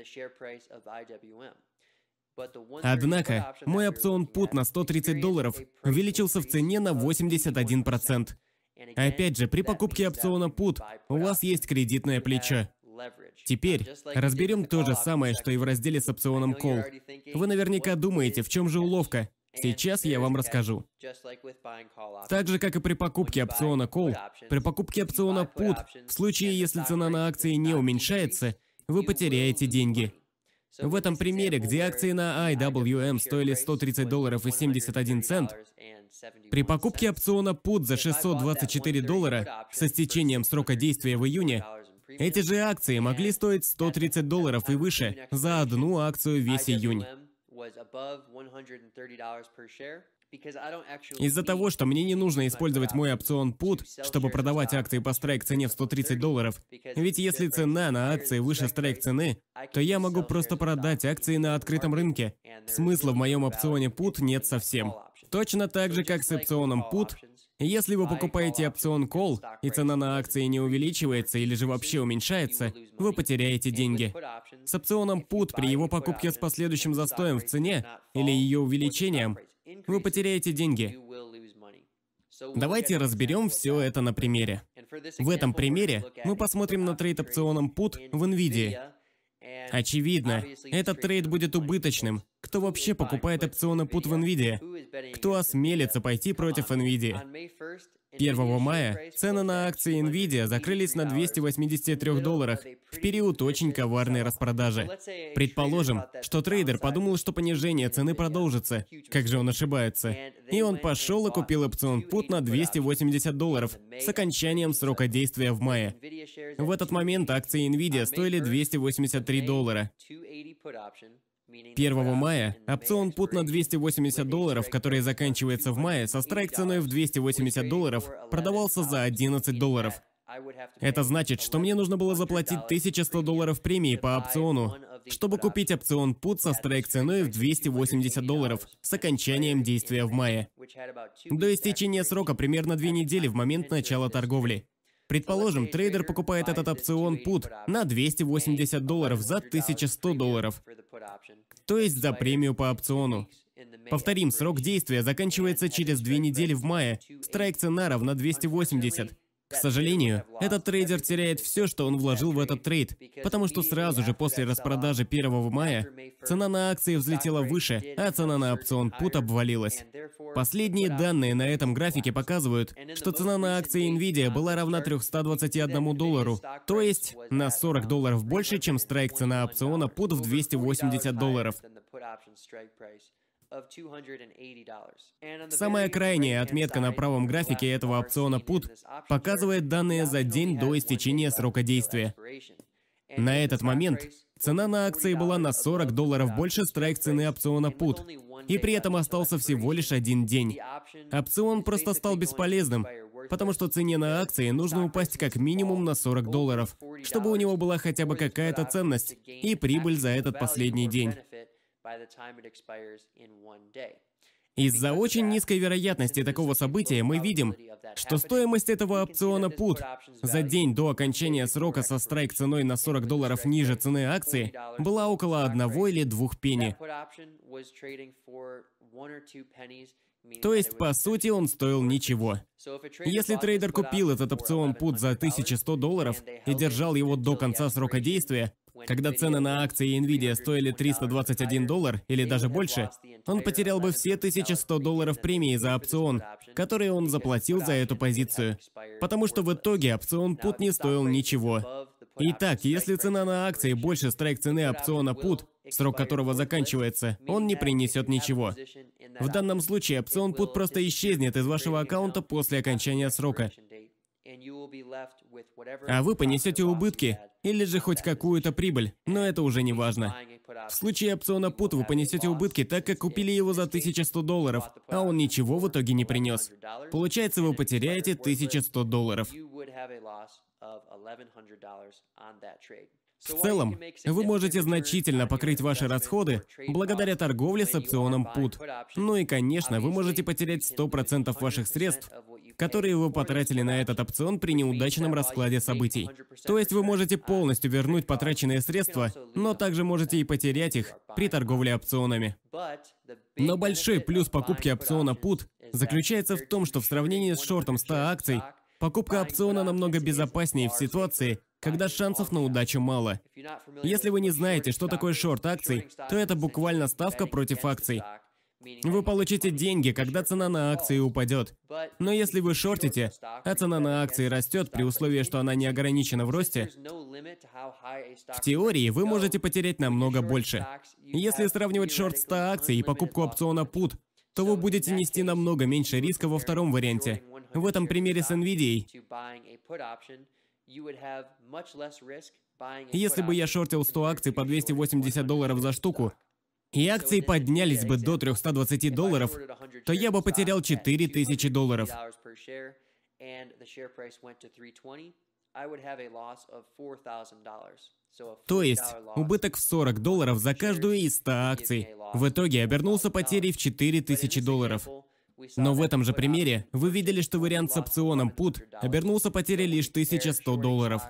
Однако, мой опцион PUT на 130 долларов увеличился в цене на 81%. Опять же, при покупке опциона PUT у вас есть кредитное плечо. Теперь разберем то же самое, что и в разделе с опционом Call. Вы наверняка думаете, в чем же уловка. Сейчас я вам расскажу. Так же, как и при покупке опциона Call, при покупке опциона PUT, в случае, если цена на акции не уменьшается, вы потеряете деньги. В этом примере, где акции на IWM стоили 130 долларов и 71 цент, при покупке опциона PUT за 624 доллара со стечением срока действия в июне, эти же акции могли стоить 130 долларов и выше за одну акцию весь июнь. Из-за того, что мне не нужно использовать мой опцион PUT, чтобы продавать акции по страйк-цене в 130 долларов, ведь если цена на акции выше страйк-цены, то я могу просто продать акции на открытом рынке. Смысла в моем опционе PUT нет совсем. Точно так же, как с опционом PUT, если вы покупаете опцион Call, и цена на акции не увеличивается или же вообще уменьшается, вы потеряете деньги. С опционом PUT при его покупке с последующим застоем в цене или ее увеличением, вы потеряете деньги. Давайте разберем все это на примере. В этом примере мы посмотрим на трейд опционом PUT в NVIDIA. Очевидно, этот трейд будет убыточным. Кто вообще покупает опционы PUT в NVIDIA? Кто осмелится пойти против NVIDIA? 1 мая цены на акции Nvidia закрылись на 283 долларах в период очень коварной распродажи. Предположим, что трейдер подумал, что понижение цены продолжится. Как же он ошибается? И он пошел и купил опцион PUT на 280 долларов с окончанием срока действия в мае. В этот момент акции Nvidia стоили 283 доллара. 1 мая опцион пут на 280 долларов, который заканчивается в мае, со страйк-ценой в 280 долларов, продавался за 11 долларов. Это значит, что мне нужно было заплатить 1100 долларов премии по опциону, чтобы купить опцион PUT со страйк ценой в 280 долларов с окончанием действия в мае. До истечения срока примерно две недели в момент начала торговли. Предположим, трейдер покупает этот опцион PUT на 280 долларов за 1100 долларов, то есть за премию по опциону. Повторим, срок действия заканчивается через две недели в мае. Страйк цена равна 280. К сожалению, этот трейдер теряет все, что он вложил в этот трейд, потому что сразу же после распродажи 1 мая цена на акции взлетела выше, а цена на опцион PUT обвалилась. Последние данные на этом графике показывают, что цена на акции Nvidia была равна 321 доллару, то есть на 40 долларов больше, чем страйк цена опциона PUT в 280 долларов. Самая крайняя отметка на правом графике этого опциона PUT показывает данные за день до истечения срока действия. На этот момент цена на акции была на 40 долларов больше страйк цены опциона PUT, и при этом остался всего лишь один день. Опцион просто стал бесполезным, потому что цене на акции нужно упасть как минимум на 40 долларов, чтобы у него была хотя бы какая-то ценность и прибыль за этот последний день. Из-за очень низкой вероятности такого события мы видим, что стоимость этого опциона PUT за день до окончания срока со страйк ценой на 40 долларов ниже цены акции была около 1 или 2 пенни. То есть, по сути, он стоил ничего. Если трейдер купил этот опцион PUT за 1100 долларов и держал его до конца срока действия, когда цены на акции Nvidia стоили 321 доллар или даже больше, он потерял бы все 1100 долларов премии за опцион, которые он заплатил за эту позицию. Потому что в итоге опцион PUT не стоил ничего. Итак, если цена на акции больше страйк цены опциона PUT, срок которого заканчивается, он не принесет ничего. В данном случае опцион PUT просто исчезнет из вашего аккаунта после окончания срока. А вы понесете убытки или же хоть какую-то прибыль, но это уже не важно. В случае опциона PUT вы понесете убытки, так как купили его за 1100 долларов, а он ничего в итоге не принес. Получается, вы потеряете 1100 долларов. В целом, вы можете значительно покрыть ваши расходы благодаря торговле с опционом PUT. Ну и, конечно, вы можете потерять 100% ваших средств, которые вы потратили на этот опцион при неудачном раскладе событий. То есть вы можете полностью вернуть потраченные средства, но также можете и потерять их при торговле опционами. Но большой плюс покупки опциона PUT заключается в том, что в сравнении с шортом 100 акций, покупка опциона намного безопаснее в ситуации, когда шансов на удачу мало. Если вы не знаете, что такое шорт акций, то это буквально ставка против акций. Вы получите деньги, когда цена на акции упадет. Но если вы шортите, а цена на акции растет при условии, что она не ограничена в росте, в теории вы можете потерять намного больше. Если сравнивать шорт 100 акций и покупку опциона PUT, то вы будете нести намного меньше риска во втором варианте. В этом примере с NVIDIA. Если бы я шортил 100 акций по 280 долларов за штуку, и акции поднялись бы до 320 долларов, то я бы потерял 4000 долларов. То есть, убыток в 40 долларов за каждую из 100 акций в итоге обернулся потерей в 4000 долларов. Но в этом же примере вы видели, что вариант с опционом PUT обернулся потерей лишь 1100 долларов.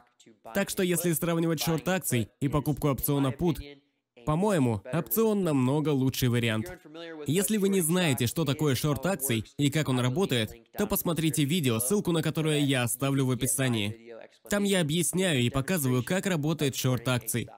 Так что если сравнивать шорт акций и покупку опциона PUT, по-моему, опцион намного лучший вариант. Если вы не знаете, что такое шорт акций и как он работает, то посмотрите видео, ссылку на которое я оставлю в описании. Там я объясняю и показываю, как работает шорт акций.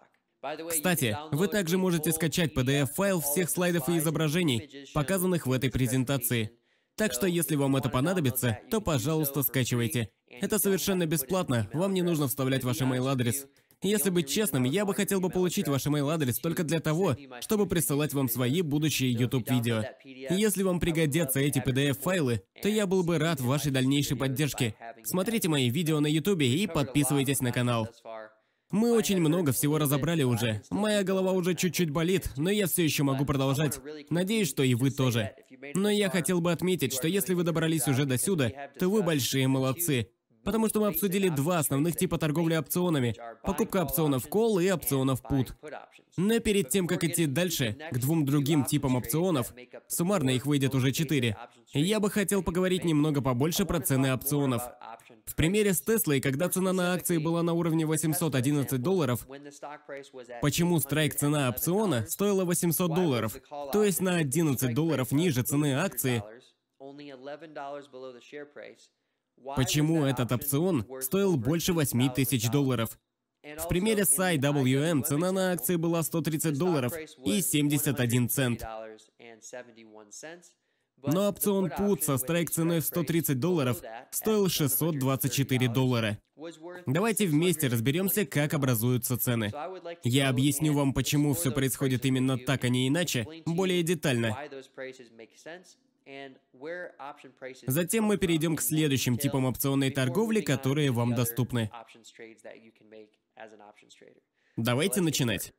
Кстати, вы также можете скачать PDF-файл всех слайдов и изображений, показанных в этой презентации. Так что, если вам это понадобится, то, пожалуйста, скачивайте. Это совершенно бесплатно, вам не нужно вставлять ваш email-адрес. Если быть честным, я бы хотел бы получить ваш email-адрес только для того, чтобы присылать вам свои будущие YouTube-видео. Если вам пригодятся эти PDF-файлы, то я был бы рад вашей дальнейшей поддержке. Смотрите мои видео на YouTube и подписывайтесь на канал. Мы очень много всего разобрали уже. Моя голова уже чуть-чуть болит, но я все еще могу продолжать. Надеюсь, что и вы тоже. Но я хотел бы отметить, что если вы добрались уже до сюда, то вы большие молодцы. Потому что мы обсудили два основных типа торговли опционами – покупка опционов call и опционов put. Но перед тем, как идти дальше, к двум другим типам опционов, суммарно их выйдет уже четыре, я бы хотел поговорить немного побольше про цены опционов. В примере с Теслой, когда цена на акции была на уровне 811 долларов, почему страйк цена опциона стоила 800 долларов, то есть на 11 долларов ниже цены акции, почему этот опцион стоил больше 8 тысяч долларов? В примере с IWM цена на акции была 130 долларов и 71 цент. Но опцион PUT со страйк ценой в 130 долларов стоил 624 доллара. Давайте вместе разберемся, как образуются цены. Я объясню вам, почему все происходит именно так, а не иначе, более детально. Затем мы перейдем к следующим типам опционной торговли, которые вам доступны. Давайте начинать.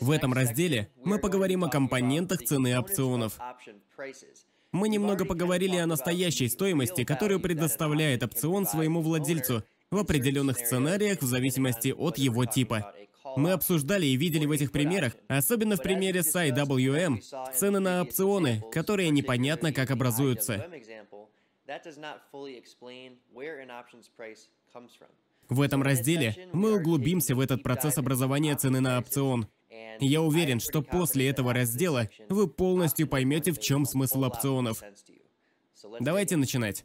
В этом разделе мы поговорим о компонентах цены опционов. Мы немного поговорили о настоящей стоимости, которую предоставляет опцион своему владельцу в определенных сценариях в зависимости от его типа. Мы обсуждали и видели в этих примерах, особенно в примере с IWM, цены на опционы, которые непонятно как образуются. В этом разделе мы углубимся в этот процесс образования цены на опцион. Я уверен, что после этого раздела вы полностью поймете, в чем смысл опционов. Давайте начинать.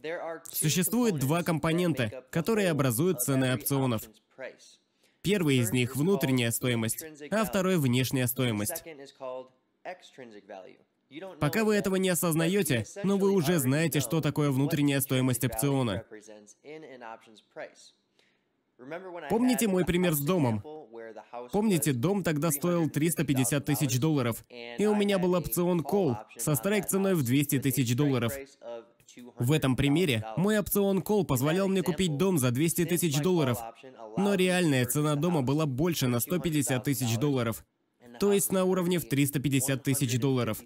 Существует два компонента, которые образуют цены опционов. Первый из них — внутренняя стоимость, а второй — внешняя стоимость. Пока вы этого не осознаете, но вы уже знаете, что такое внутренняя стоимость опциона. Помните мой пример с домом? Помните, дом тогда стоил 350 тысяч долларов, и у меня был опцион call со страйк ценой в 200 тысяч долларов. В этом примере мой опцион call позволял мне купить дом за 200 тысяч долларов, но реальная цена дома была больше на 150 тысяч долларов, то есть на уровне в 350 тысяч долларов.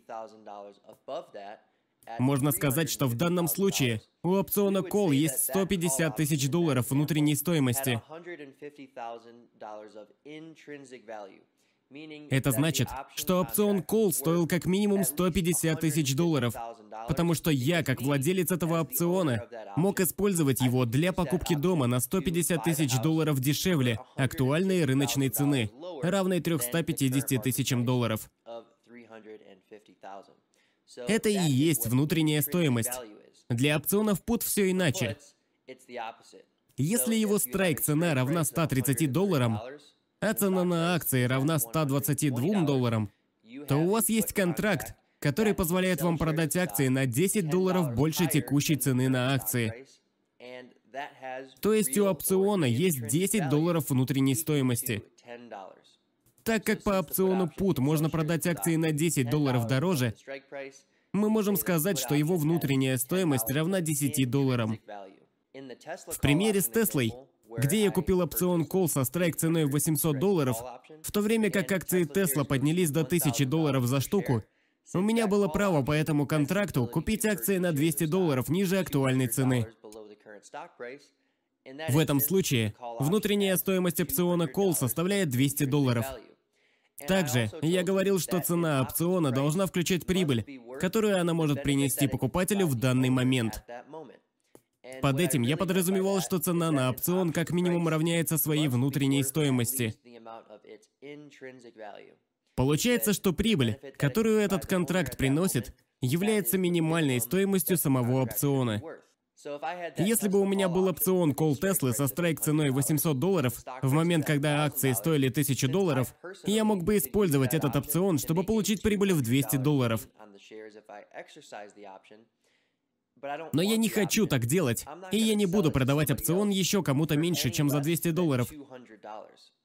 Можно сказать, что в данном случае у опциона Call есть 150 тысяч долларов внутренней стоимости. Это значит, что опцион Call стоил как минимум 150 тысяч долларов, потому что я, как владелец этого опциона, мог использовать его для покупки дома на 150 тысяч долларов дешевле актуальной рыночной цены, равной 350 тысячам долларов. Это и есть внутренняя стоимость. Для опционов PUT все иначе. Если его страйк цена равна 130 долларам, цена на акции равна 122 долларам, то у вас есть контракт, который позволяет вам продать акции на 10 долларов больше текущей цены на акции. То есть у опциона есть 10 долларов внутренней стоимости. Так как по опциону PUT можно продать акции на 10 долларов дороже, мы можем сказать, что его внутренняя стоимость равна 10 долларам. В примере с Теслой, где я купил опцион Call со страйк ценой 800 долларов, в то время как акции Тесла поднялись до 1000 долларов за штуку, у меня было право по этому контракту купить акции на 200 долларов ниже актуальной цены. В этом случае внутренняя стоимость опциона Call составляет 200 долларов. Также я говорил, что цена опциона должна включать прибыль, которую она может принести покупателю в данный момент. Под этим я подразумевал, что цена на опцион как минимум равняется своей внутренней стоимости. Получается, что прибыль, которую этот контракт приносит, является минимальной стоимостью самого опциона. Если бы у меня был опцион Call Tesla со страйк ценой 800 долларов, в момент, когда акции стоили 1000 долларов, я мог бы использовать этот опцион, чтобы получить прибыль в 200 долларов. Но я не хочу так делать, и я не буду продавать опцион еще кому-то меньше, чем за 200 долларов.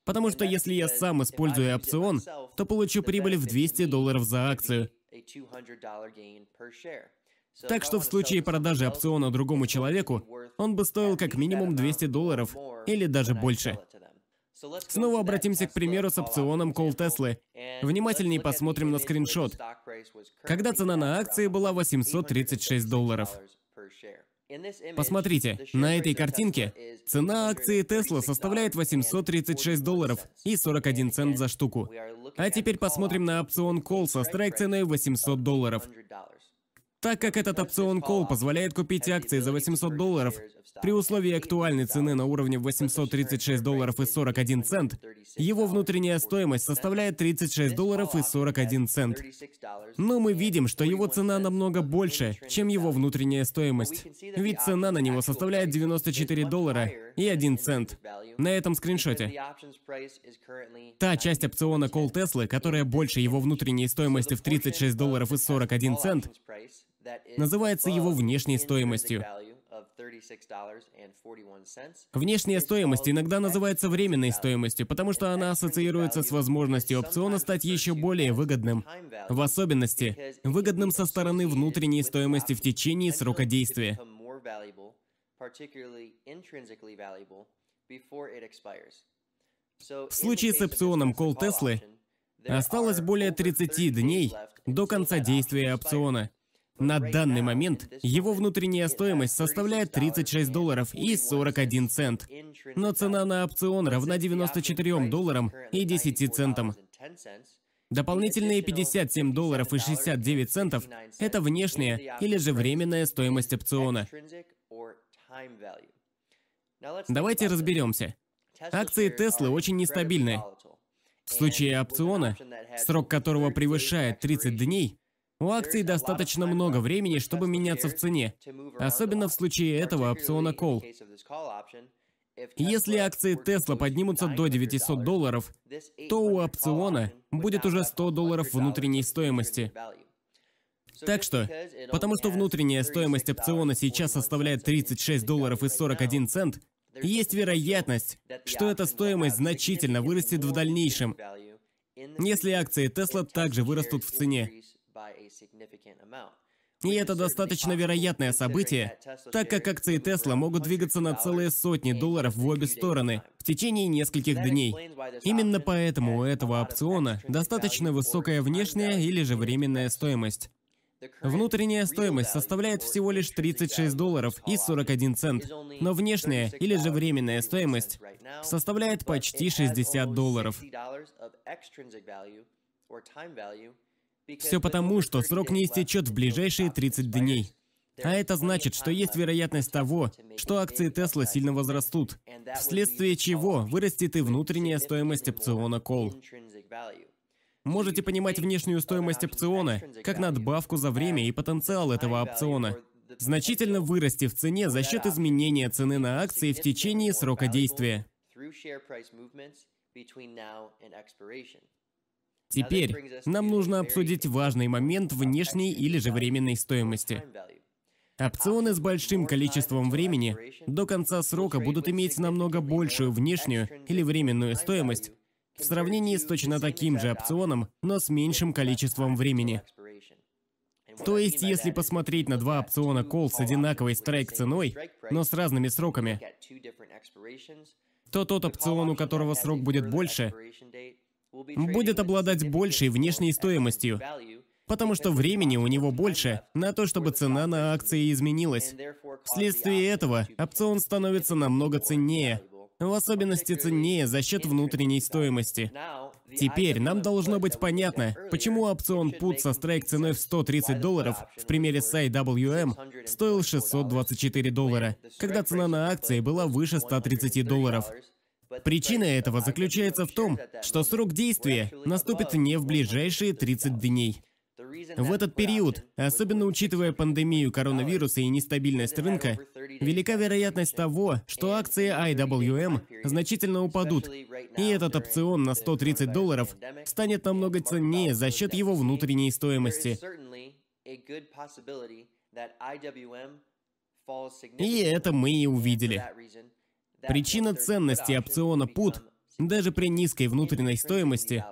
Потому что если я сам использую опцион, то получу прибыль в 200 долларов за акцию. Так что в случае продажи опциона другому человеку, он бы стоил как минимум 200 долларов или даже больше. Снова обратимся к примеру с опционом Call Tesla. Внимательнее посмотрим на скриншот. Когда цена на акции была 836 долларов. Посмотрите, на этой картинке цена акции Tesla составляет 836 долларов и 41 цент за штуку. А теперь посмотрим на опцион Call со страйк ценой 800 долларов. Так как этот опцион Call позволяет купить акции за 800 долларов, при условии актуальной цены на уровне 836 долларов и 41 цент, его внутренняя стоимость составляет 36 долларов и 41 цент. Но мы видим, что его цена намного больше, чем его внутренняя стоимость. Ведь цена на него составляет 94 доллара и 1 цент. На этом скриншоте. Та часть опциона Call Tesla, которая больше его внутренней стоимости в 36 долларов и 41 цент, называется его внешней стоимостью. Внешняя стоимость иногда называется временной стоимостью, потому что она ассоциируется с возможностью опциона стать еще более выгодным. В особенности, выгодным со стороны внутренней стоимости в течение срока действия. В случае с опционом Call Tesla осталось более 30 дней до конца действия опциона. На данный момент его внутренняя стоимость составляет 36 долларов и 41 цент, но цена на опцион равна 94 долларам и 10 центам. Дополнительные 57 долларов и 69 центов – это внешняя или же временная стоимость опциона. Давайте разберемся. Акции Tesla очень нестабильны. В случае опциона, срок которого превышает 30 дней, у акций достаточно много времени, чтобы меняться в цене, особенно в случае этого опциона Call. Если акции Tesla поднимутся до 900 долларов, то у опциона будет уже 100 долларов внутренней стоимости. Так что, потому что внутренняя стоимость опциона сейчас составляет 36 долларов и 41 цент, есть вероятность, что эта стоимость значительно вырастет в дальнейшем, если акции Tesla также вырастут в цене. И это достаточно вероятное событие, так как акции Tesla могут двигаться на целые сотни долларов в обе стороны в течение нескольких дней. Именно поэтому у этого опциона достаточно высокая внешняя или же временная стоимость. Внутренняя стоимость составляет всего лишь 36 долларов и 41 цент, но внешняя или же временная стоимость составляет почти 60 долларов. Все потому, что срок не истечет в ближайшие 30 дней. А это значит, что есть вероятность того, что акции Tesla сильно возрастут, вследствие чего вырастет и внутренняя стоимость опциона Call. Можете понимать внешнюю стоимость опциона как надбавку за время и потенциал этого опциона, значительно вырасти в цене за счет изменения цены на акции в течение срока действия. Теперь нам нужно обсудить важный момент внешней или же временной стоимости. Опционы с большим количеством времени до конца срока будут иметь намного большую внешнюю или временную стоимость в сравнении с точно таким же опционом, но с меньшим количеством времени. То есть, если посмотреть на два опциона Call с одинаковой страйк ценой, но с разными сроками, то тот опцион, у которого срок будет больше, будет обладать большей внешней стоимостью, потому что времени у него больше на то, чтобы цена на акции изменилась. Вследствие этого опцион становится намного ценнее, в особенности ценнее за счет внутренней стоимости. Теперь нам должно быть понятно, почему опцион PUT со страйк ценой в 130 долларов в примере с IWM стоил 624 доллара, когда цена на акции была выше 130 долларов. Причина этого заключается в том, что срок действия наступит не в ближайшие 30 дней. В этот период, особенно учитывая пандемию коронавируса и нестабильность рынка, велика вероятность того, что акции IWM значительно упадут, и этот опцион на 130 долларов станет намного ценнее за счет его внутренней стоимости. И это мы и увидели. Причина ценности опциона PUT, даже при низкой внутренней стоимости,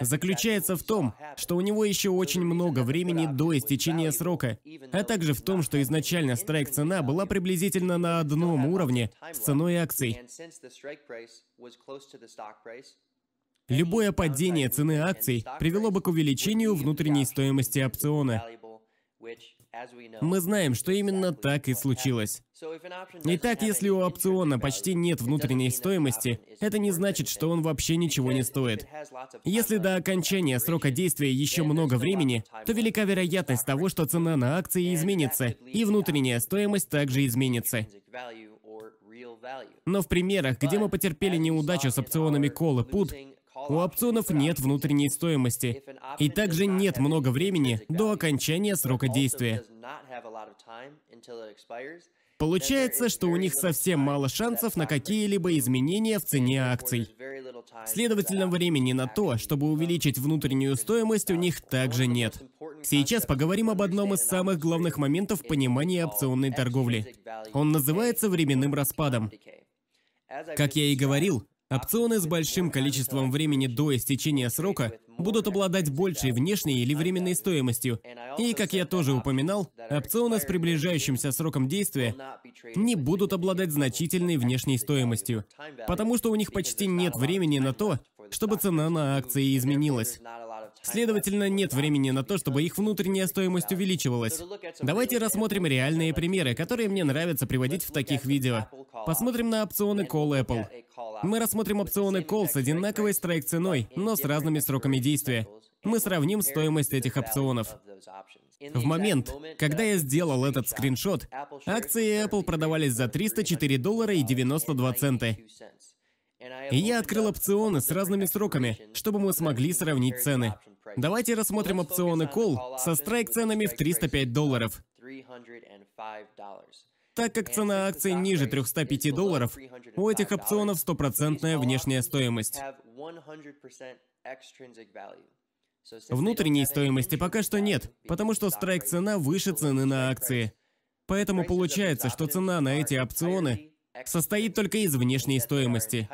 заключается в том, что у него еще очень много времени до истечения срока, а также в том, что изначально страйк-цена была приблизительно на одном уровне с ценой акций. Любое падение цены акций привело бы к увеличению внутренней стоимости опциона. Мы знаем, что именно так и случилось. Итак, если у опциона почти нет внутренней стоимости, это не значит, что он вообще ничего не стоит. Если до окончания срока действия еще много времени, то велика вероятность того, что цена на акции изменится, и внутренняя стоимость также изменится. Но в примерах, где мы потерпели неудачу с опционами call и put, у опционов нет внутренней стоимости, и также нет много времени до окончания срока действия. Получается, что у них совсем мало шансов на какие-либо изменения в цене акций. Следовательно, времени на то, чтобы увеличить внутреннюю стоимость, у них также нет. Сейчас поговорим об одном из самых главных моментов понимания опционной торговли. Он называется временным распадом. Как я и говорил, Опционы с большим количеством времени до истечения срока будут обладать большей внешней или временной стоимостью. И, как я тоже упоминал, опционы с приближающимся сроком действия не будут обладать значительной внешней стоимостью, потому что у них почти нет времени на то, чтобы цена на акции изменилась. Следовательно, нет времени на то, чтобы их внутренняя стоимость увеличивалась. Давайте рассмотрим реальные примеры, которые мне нравится приводить в таких видео. Посмотрим на опционы Call Apple. Мы рассмотрим опционы Call с одинаковой страйк-ценой, но с разными сроками действия. Мы сравним стоимость этих опционов. В момент, когда я сделал этот скриншот, акции Apple продавались за 304 доллара и 92 цента. И я открыл опционы с разными сроками, чтобы мы смогли сравнить цены. Давайте рассмотрим опционы Call со страйк-ценами в 305 долларов. Так как цена акций ниже 305 долларов, у этих опционов стопроцентная внешняя стоимость. Внутренней стоимости пока что нет, потому что страйк-цена выше цены на акции. Поэтому получается, что цена на эти опционы состоит только из внешней стоимости.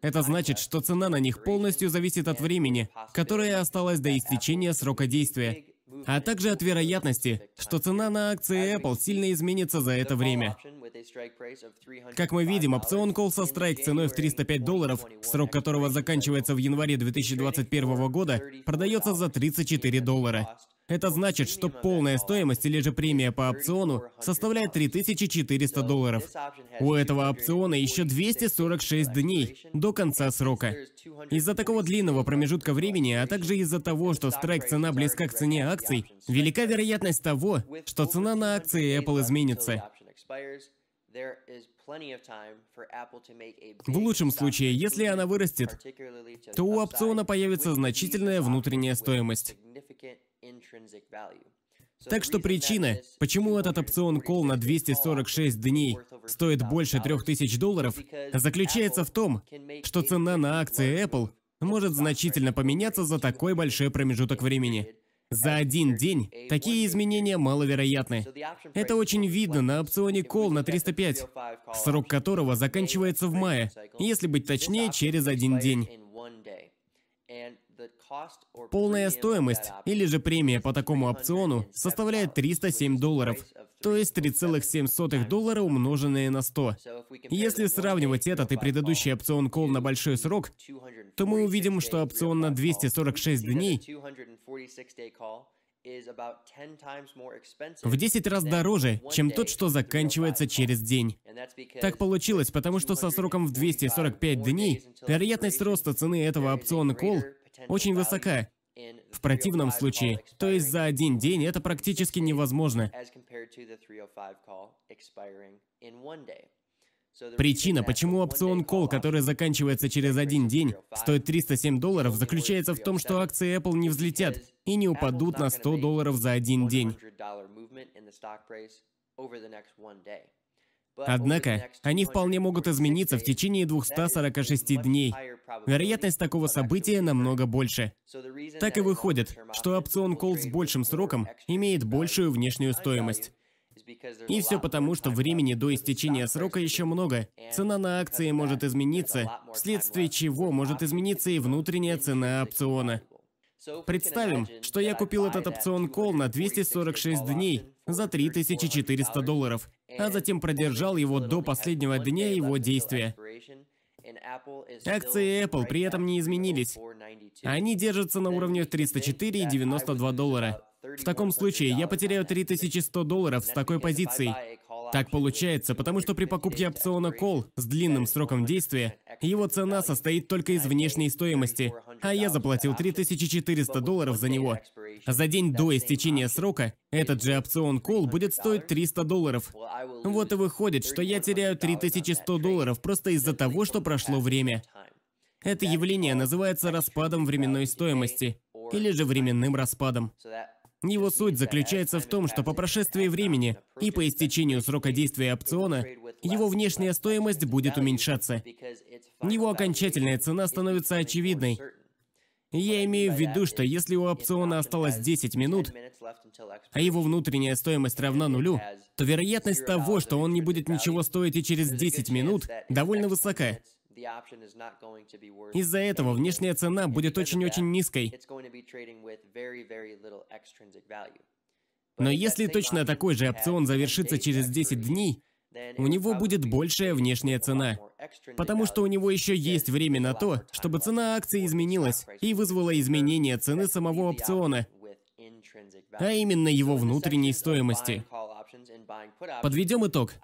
Это значит, что цена на них полностью зависит от времени, которое осталось до истечения срока действия, а также от вероятности, что цена на акции Apple сильно изменится за это время. Как мы видим, опцион Call со страйк ценой в 305 долларов, срок которого заканчивается в январе 2021 года, продается за 34 доллара. Это значит, что полная стоимость или же премия по опциону составляет 3400 долларов. У этого опциона еще 246 дней до конца срока. Из-за такого длинного промежутка времени, а также из-за того, что страйк-цена близка к цене акций, велика вероятность того, что цена на акции Apple изменится. В лучшем случае, если она вырастет, то у опциона появится значительная внутренняя стоимость. Так что причина, почему этот опцион кол на 246 дней стоит больше 3000 долларов, заключается в том, что цена на акции Apple может значительно поменяться за такой большой промежуток времени. За один день такие изменения маловероятны. Это очень видно на опционе Call на 305, срок которого заканчивается в мае, если быть точнее, через один день. Полная стоимость или же премия по такому опциону составляет 307 долларов, то есть 3,7 доллара умноженные на 100. Если сравнивать этот и предыдущий опцион Call на большой срок, то мы увидим, что опцион на 246 дней в 10 раз дороже, чем тот, что заканчивается через день. Так получилось, потому что со сроком в 245 дней вероятность роста цены этого опциона Call очень высока. В противном случае, то есть за один день, это практически невозможно. Причина, почему опцион Call, который заканчивается через один день, стоит 307 долларов, заключается в том, что акции Apple не взлетят и не упадут на 100 долларов за один день. Однако, они вполне могут измениться в течение 246 дней. Вероятность такого события намного больше. Так и выходит, что опцион Call с большим сроком имеет большую внешнюю стоимость. И все потому, что времени до истечения срока еще много. Цена на акции может измениться, вследствие чего может измениться и внутренняя цена опциона. Представим, что я купил этот опцион Call на 246 дней за 3400 долларов, а затем продержал его до последнего дня его действия. Акции Apple при этом не изменились. Они держатся на уровне 304,92 доллара. В таком случае я потеряю 3100 долларов с такой позицией. Так получается, потому что при покупке опциона Call с длинным сроком действия, его цена состоит только из внешней стоимости, а я заплатил 3400 долларов за него. За день до истечения срока этот же опцион Call будет стоить 300 долларов. Вот и выходит, что я теряю 3100 долларов просто из-за того, что прошло время. Это явление называется распадом временной стоимости, или же временным распадом. Его суть заключается в том, что по прошествии времени и по истечению срока действия опциона, его внешняя стоимость будет уменьшаться. Его окончательная цена становится очевидной. Я имею в виду, что если у опциона осталось 10 минут, а его внутренняя стоимость равна нулю, то вероятность того, что он не будет ничего стоить и через 10 минут, довольно высока. Из-за этого внешняя цена будет очень-очень низкой. Но если точно такой же опцион завершится через 10 дней, у него будет большая внешняя цена, потому что у него еще есть время на то, чтобы цена акции изменилась и вызвала изменение цены самого опциона, а именно его внутренней стоимости. Подведем итог.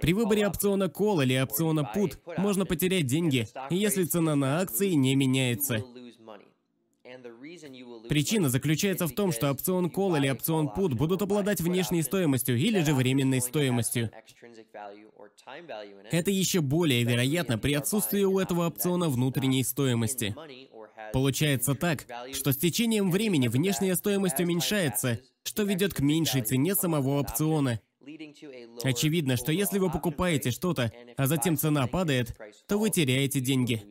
При выборе опциона Call или опциона Put можно потерять деньги, если цена на акции не меняется. Причина заключается в том, что опцион Call или опцион Put будут обладать внешней стоимостью или же временной стоимостью. Это еще более вероятно при отсутствии у этого опциона внутренней стоимости. Получается так, что с течением времени внешняя стоимость уменьшается, что ведет к меньшей цене самого опциона. Очевидно, что если вы покупаете что-то, а затем цена падает, то вы теряете деньги.